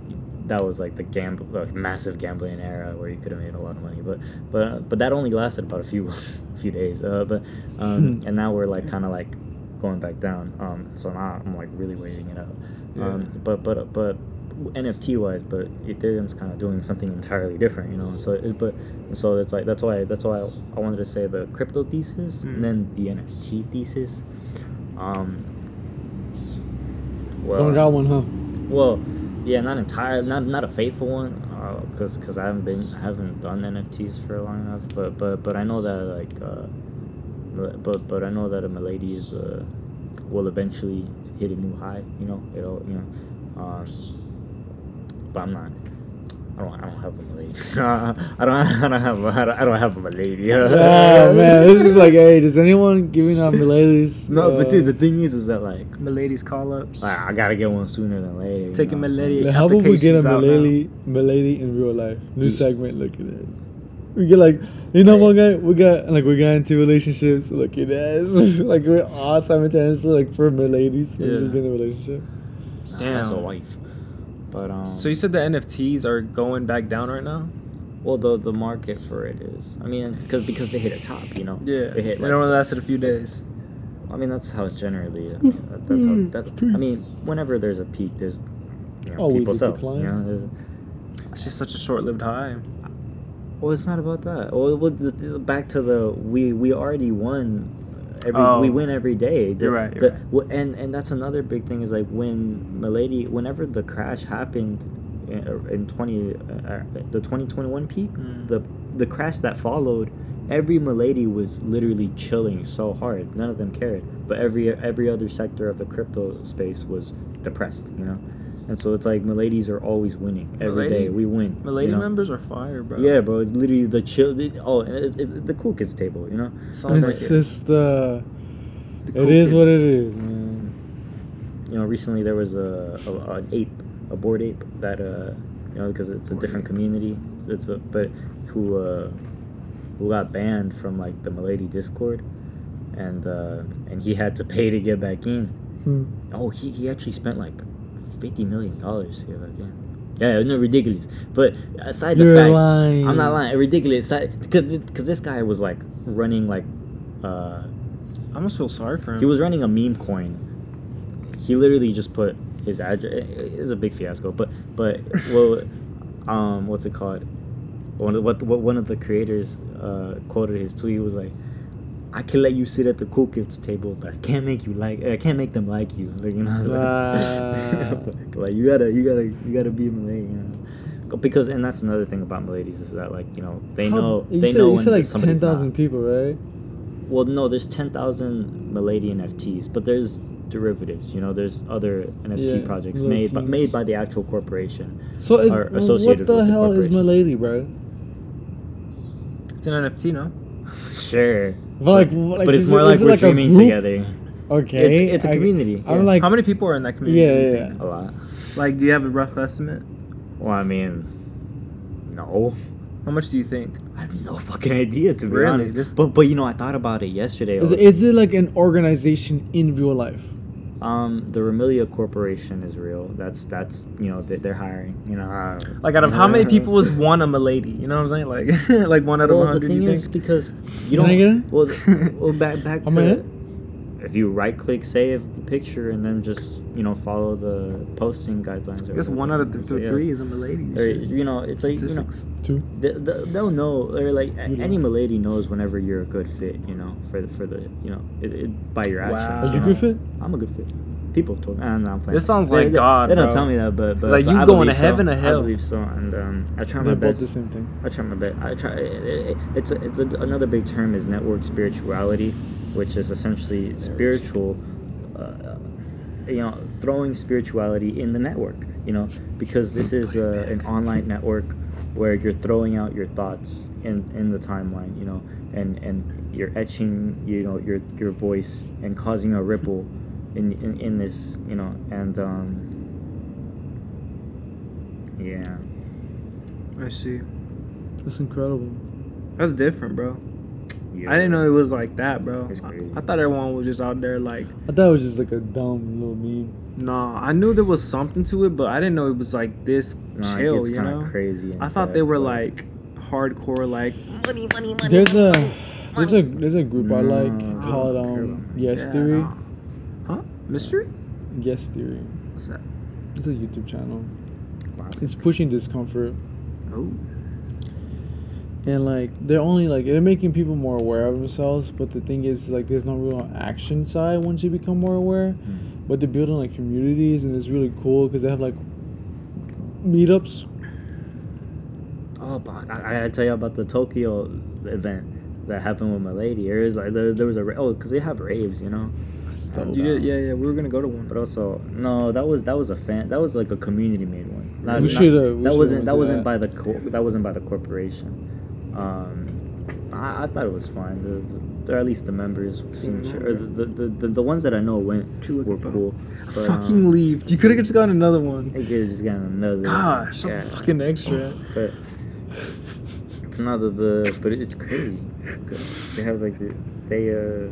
That was like the gamble, like massive gambling era where you could have made a lot of money, but but but that only lasted about a few few days. Uh, but um, and now we're like kind of like going back down. Um, so now I'm like really waiting it out. Um, but but but NFT wise, but Ethereum's kind of doing something entirely different, you know. So it, but so it's like that's why that's why I, I wanted to say the crypto thesis Mm. and then the NFT thesis. Um. Well, Don't got one, huh? well, yeah, not entire, not not a faithful one. Uh, because because I haven't been I haven't done NFTs for long enough, but but but I know that like uh, but but I know that a Milady is uh will eventually hit a new high. You know, it'll you know, um, but I'm not. I don't, I don't have a Milady. I don't. I don't have. A, I don't, I don't have a Milady. oh man, this is like, hey, does anyone giving out miladies? No, but dude, Uh, the thing is, is that like, Milady's call up. I, I gotta get one sooner than later. you Take a know what Milady. saying? how about we get a applications milady, milady in real life? New Yeah. segment. Look at that. We get like, you know, Right. one guy we got like we got into relationships. Look at this. like we're all simultaneously like for miladies. Yeah. Yeah. just get in a relationship. Nah, That's a Damn. wife. But um. So you said the NFTs are going back down right now? Well, the the market for it is. I mean, because because they hit a top, you know. Yeah. They hit. It Like, only lasted a few days. I mean, that's how it generally. I mean, that, that's how. Mm, That's. I mean, whenever there's a peak, there's. You know, Always people a sell. decline. You know, there's, It's just such a short-lived high. well, it's not about that. Well, well the, the- back to the we we already won. Every Oh. we win every day. The- You're right, you're the- right. w- And and that's another big thing is like when Milady, whenever the crash happened, in, in twenty uh, the twenty twenty one peak, Mm. the the crash that followed, every Milady was literally chilling so hard. None of them cared. But every every other sector of the crypto space was depressed. You know, and so it's like Miladies are always winning every Milady- day. We win. you Milady know? members are fire, bro. Yeah, bro. It's literally the chill. it- oh, and it's, it's the cool kids table. You know. Sounds it's like it. just uh, The it cool is what it is, man. you know, recently there was a, a an ape, a Bored Ape that uh, you know, because it's a Bored different ape. community. It's, it's a but who uh, who got banned from like the Milady Discord, and uh, and he had to pay to get back in. Hmm. Oh, he he actually spent like fifty million dollars to get back in. Yeah, no, ridiculous. But aside the You're fact, lying. I'm not lying. Ridiculous. Because because this guy was like running like. Uh, I almost feel sorry for him. he was running a meme coin. He literally just put his address. It was a big fiasco, but but well, um, what's it called? One of, what what one of the creators uh, quoted his tweet was like, "I can let you sit at the cool kids table, but I can't make you like. I can't make them like you. Like you know, like, like, you gotta you gotta you gotta be a Milady. You know, because and that's another thing about Miladies is that like you know they How- know You they said, know you when said like ten somebody's not. thousand people, right? Well, no, there's 10,000 Milady NFTs, but there's derivatives. You know, there's other NFT Yeah, projects made by, made by the actual corporation. So is, Are what the with the hell is corporation. Milady, bro? It's an NFT, no? Sure. But like, but, like, but it's more it- like we're like dreaming together. Okay, It's, it's a I- community. I'm yeah. like, How many people are in that community? Yeah, do you yeah, a lot. Like, do you have a rough estimate? Well, I mean, no. How much do you think? I have no fucking idea to be Really? honest. This- But but you know, I thought about it yesterday. is I it, is it like an organization in real life? Um, the Remilia Corporation is real. That's that's you know they, they're hiring. You know, uh, Like, out of how many people is one a Milady? You know what I'm saying? Like, like one out of well, 100, the thing you is think? because you Can I don't. get? Well, well, back back to in? If you right click save the picture and then just you know follow the posting guidelines. I guess one out of th- So, yeah. three is a Milady. Or you know, it's like you know, Two. they, they- they'll know or like a- You any lost. milady knows whenever you're a good fit. You know, for the for the you know it, it, by your actions. Wow. actions. Are you know. good fit? I'm a good fit. People have told me. I'm not playing. This sounds like they, God, They don't tell me that, but, but Like, but you I going to believe so. heaven or hell? I believe so, and um, I try They're my both the same thing. I try my best. I try. It, it, it's a, it's a, another big term is network spirituality, which is essentially spiritual. Uh, you know, throwing spirituality in the network. You know, because this is uh, an online network where you're throwing out your thoughts in in the timeline. You know, and and you're etching. You know, your your voice and causing a ripple. In, in, in this, you know, and um, yeah, I see. That's incredible. That's different, bro. Yeah. I didn't know it was like that, bro. It's crazy. I, I thought everyone was just out there like, I thought it was just like a dumb little meme. nah. I knew there was something to it, but I didn't know it was like this Nah, it chill. gets You kinda know, crazy. I thought fact, they were but- like hardcore, like There's a there's a there's a group I like No. called um Yes Yeah, Theory. nah. huh? Mystery? Yes Theory. What's that? It's a YouTube channel. Classic. It's pushing discomfort Oh, and like they're only like they're making people more aware of themselves. But the thing is like there's no real action side once you become more aware. Mm. But they're building like communities and it's really cool because they have like meetups oh, but I, I gotta tell you about the Tokyo event that happened with Milady. It was like there, there was a oh, cause they have raves, you know. Stuff. You did, yeah, yeah. We were gonna go to one. But also, no, that was that was a fan. That was like a community made one. Not, We not- shoulda- we that wasn't went that wasn't that. by the cor- that wasn't by the corporation. Um, I, I thought it was fine. The, the, or at least the members seemed sure. Or the, the, the, the ones that I know went What you were cool. But, fucking um, leave. You could have just gotten another one. They could have just gotten another. Gosh, yeah. Fucking extra. But no, the, the but it's crazy. They have like the, they uh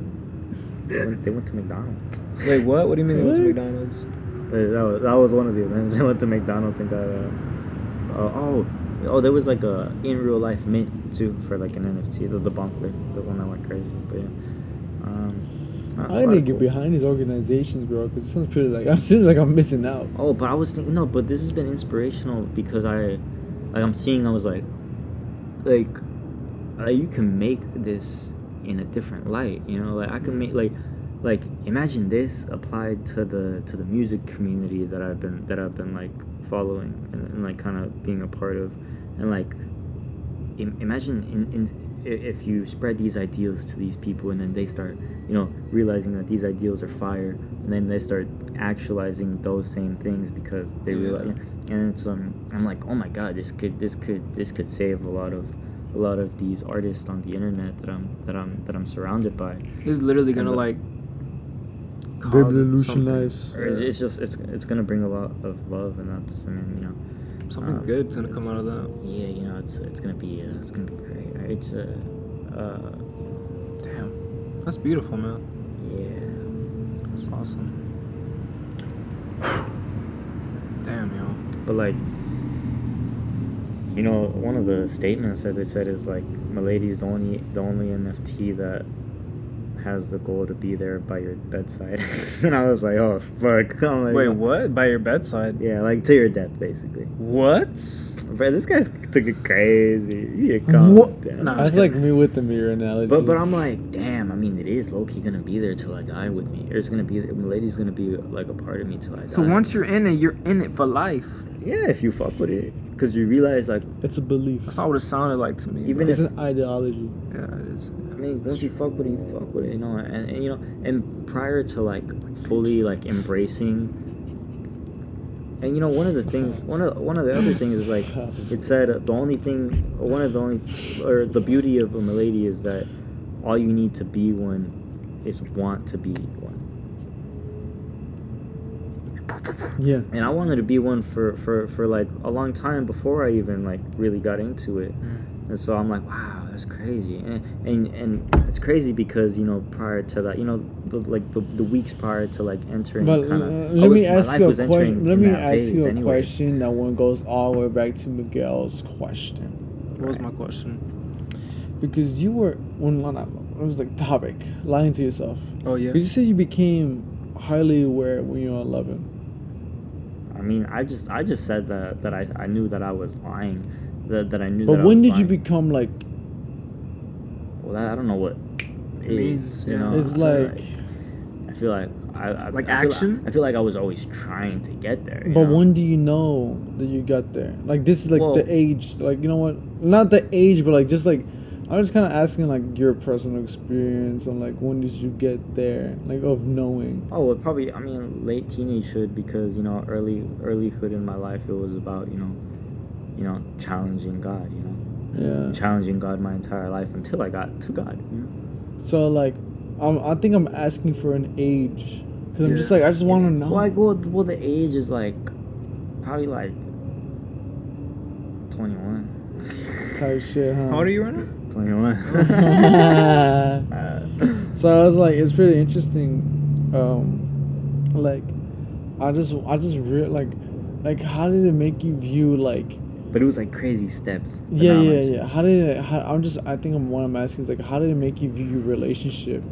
they went, they went to McDonald's. Wait, what? What do you mean they went to McDonald's? That was, that was one of the events. They went to McDonald's and got uh, uh oh oh there was like a in real life mint too for like an NFT the the Bonkler the one that went crazy but yeah um I need to get cool- behind these organizations, bro, because it sounds pretty like I'm seems like I'm missing out. Oh, but I was thinking no, but this has been inspirational because I, like, I'm seeing. I was like, like, uh, you can make this in a different light. You know, like I can make like, like imagine this applied to the to the music community that I've been that I've been like following and, and like kind of being a part of, and like, Im- imagine in, in if you spread these ideals to these people and then they start you know realizing that these ideals are fire and then they start actualizing those same things because they Yeah. realize and it's um i'm like oh my god this could this could this could save a lot of a lot of these artists on the internet that i'm that i'm that i'm surrounded by This is literally gonna And like. Cause Revolutionize. something. Or it's, it's just it's it's gonna bring a lot of love and that's i mean you know Something um, good's gonna come out of that. yeah you know it's it's gonna be uh, it's gonna be great right? it's uh uh Damn, that's beautiful, man. yeah That's awesome. Damn, yo. But like, you know, one of the statements, as I said, is like, "Milady's the only the only NFT that has the goal to be there by your bedside." and I was like, "Oh fuck!" I'm like, Wait, what? By your bedside? Yeah, like to your death, basically. What? Bro, this guy's took it crazy. You need to calm What? down. Nah, That's like me with the mirror analogy. But but I'm like, damn. I mean, it is low key gonna be there till I die with me. Or it's gonna be, Milady's gonna be like a part of me till I die. So once you're in it, you're in it for life. yeah, if you fuck with it, because you realize like it's a belief. That's not what it sounded like to me. Even bro. It's an ideology. yeah, it is. I mean, once you fuck with it, you fuck with it, you know. And, and you know, and prior to like fully like embracing, and you know, one of the things, one of one of the other things is like it said uh, the only thing, or one of the only, or the beauty of a milady is that all you need to be one is want to be one. Yeah. And I wanted to be one for for for like a long time before I even like really got into it. And so I'm like, wow, that's crazy. And and, and it's crazy because you know prior to that, you know, the, like the, the weeks prior to like entering, But kind of. let me ask you a question. Let me ask you a anyways. question that one goes all the way back to Miguel's question. What was my question? Because you were when not, it was like topic lying to yourself. Oh yeah. Because you said you became highly aware when you were 11. I mean, I just I just said that that I, I knew that I was lying, that, that I knew. But that I when was did you become like? Well, I don't know what it means. You know, It's so, like- I feel like I, I Like I feel action? I feel like I was always trying to get there. But know? when do you know that you got there? Like this is like Well- the age. Like you know what? Not the age, but like just like I was kind of asking like your personal experience and like when did you get there? Like of knowing. Oh, well, probably. I mean, late teenagehood because you know, early earlyhood in my life, it was about you know, you know, challenging God. You know, Yeah. challenging God my entire life until I got to God. You know? So like, um, I think I'm asking for an age because I'm just like I just want to know. Like, well, well, the age is like probably like twenty one. type shit, huh? How old are you right now? Twenty one. so I was like, it's pretty interesting. Um, like, I just, I just re- like, like, how did it make you view like? But it was like crazy steps. Yeah, yeah, yeah. How did it? How, I'm just. I think I'm. What I'm asking is like, how did it make you view your relationship,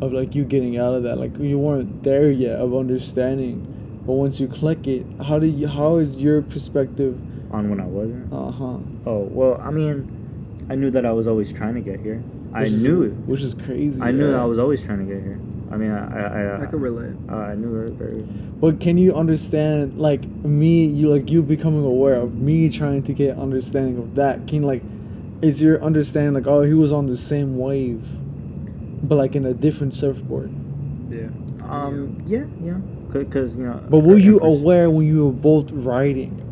of like you getting out of that? Like you weren't there yet of understanding, but once you click it, how do you? How is your perspective? On when I wasn't. Uh huh. Oh well, I mean, I knew that I was always trying to get here. I Which is- knew it. which is crazy. I knew yeah. I was always trying to get here. I mean, I I I, I could relate. uh, I knew her very. But can you understand like me? You like you becoming aware of me trying to get understanding of that. Can like, is your understanding like oh he was on the same wave, but like in a different surfboard. Yeah. Um. Yeah. Yeah. Because you know. But were I- I you appreciate- aware when you were both riding?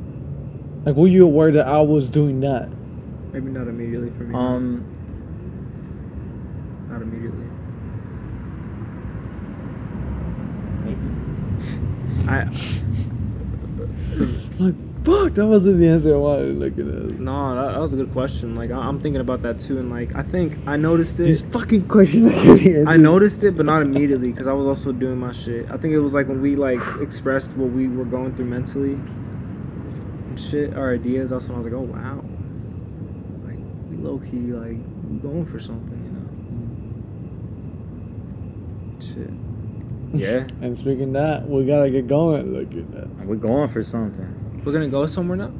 Like were you aware that I was doing that? Maybe not immediately for me. Um. not immediately. Maybe. I Like fuck, that wasn't the answer I wanted. Look at no, that, that was a good question. Like I, I'm thinking about that too, and like I think I noticed it. These fucking questions I. I noticed it, but not immediately because I was also doing my shit. I think it was like when we like expressed what we were going through mentally and shit, our ideas. That's when I was like, oh wow, like we low key like going for something, you know? Shit. Yeah. And speaking of that, we gotta get going. Look at that. We're going for something. We're gonna go somewhere now.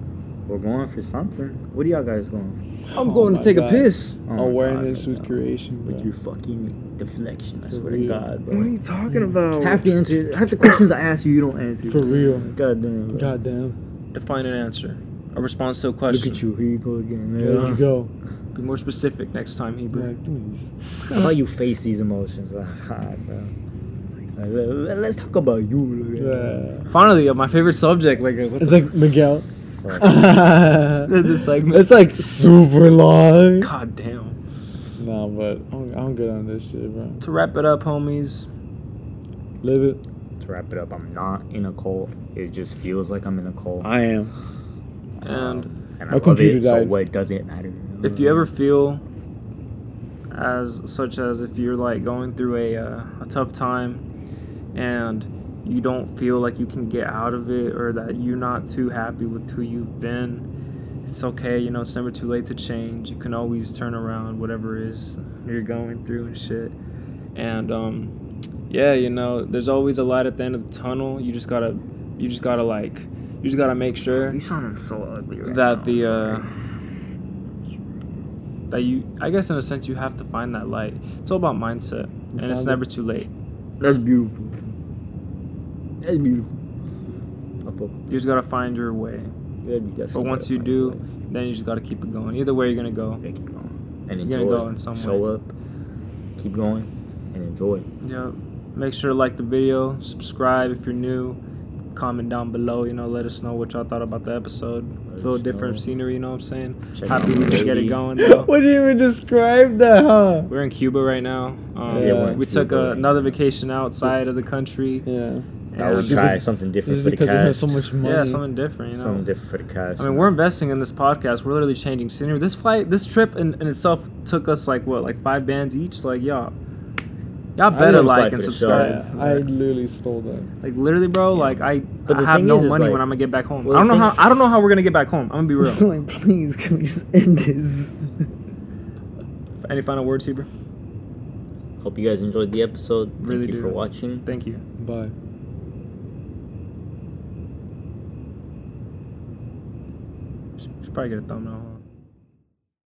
We're going for something. What are y'all guys going for? I'm Oh going to take God. a piss. Oh Awareness God, with no. creation. Bro. With your fucking deflection, I For swear real. to God, bro. What are you talking about? Half the answer, half the questions I ask you, you don't answer. For real. God damn. Bro. God damn. Define an answer. A response to a question. Look at you. Here you go again. There you go. Be more specific next time, Yeah, Heber. please. How about you face these emotions? Ah, God, bro. Like, let- Let's talk about you. Yeah. Finally, uh, my favorite subject. Like, uh, It's the- like Miguel. Fuck. the, the segment. It's like super long. God damn. Nah, but I'm, I'm good on this shit, bro. To wrap it up, homies. Live it. to wrap it up, I'm not in a cult. It just feels like I'm in a cult. I am. And and I love computer it. So what does it matter? if you ever feel as such as if you're like going through a uh, a tough time and you don't feel like you can get out of it or that you're not too happy with who you've been it's okay you know it's never too late to change. You can always turn around whatever it is you're going through and shit. And um yeah you know there's always a light at the end of the tunnel. You just gotta you just gotta like you just gotta make sure You sounding so ugly right that now, the uh that you i guess in a sense you have to find that light. It's all about mindset and it's never too late. That's beautiful. That's beautiful. You just gotta find your way Yeah, you but once you do then you just gotta keep it going either way you're gonna go Yeah, keep going. And You're enjoy. gonna go in some Show way. up. Keep going. And enjoy. yeah make sure to like the video subscribe if you're new comment down below you know let us know what y'all thought about the episode it's a little different know. scenery you know what i'm saying Check happy we get it going though What do you even describe that, huh? we're in cuba right now um, Yeah, we took Cuba uh, right another vacation outside of the country Yeah. I would and- try something different for the because it has cast. so much money. yeah something different you know Something different for the cast. I mean, we're investing in this podcast. We're literally changing scenery. This flight, this trip in, in itself took us like what, like five bands each. Like, y'all, y'all better subscribe like and subscribe. Yeah, I literally stole that. Like literally, bro. Yeah. Like I, But I have no is, is, money like- when I'm gonna get back home. Well, I don't know how. I don't know how we're gonna get back home. I'm gonna be real. like, please, can we just end this? Any final words, Heber? Hope you guys enjoyed the episode. Thank Really you do. for watching. Thank you. Bye. Should probably get a thumbnail.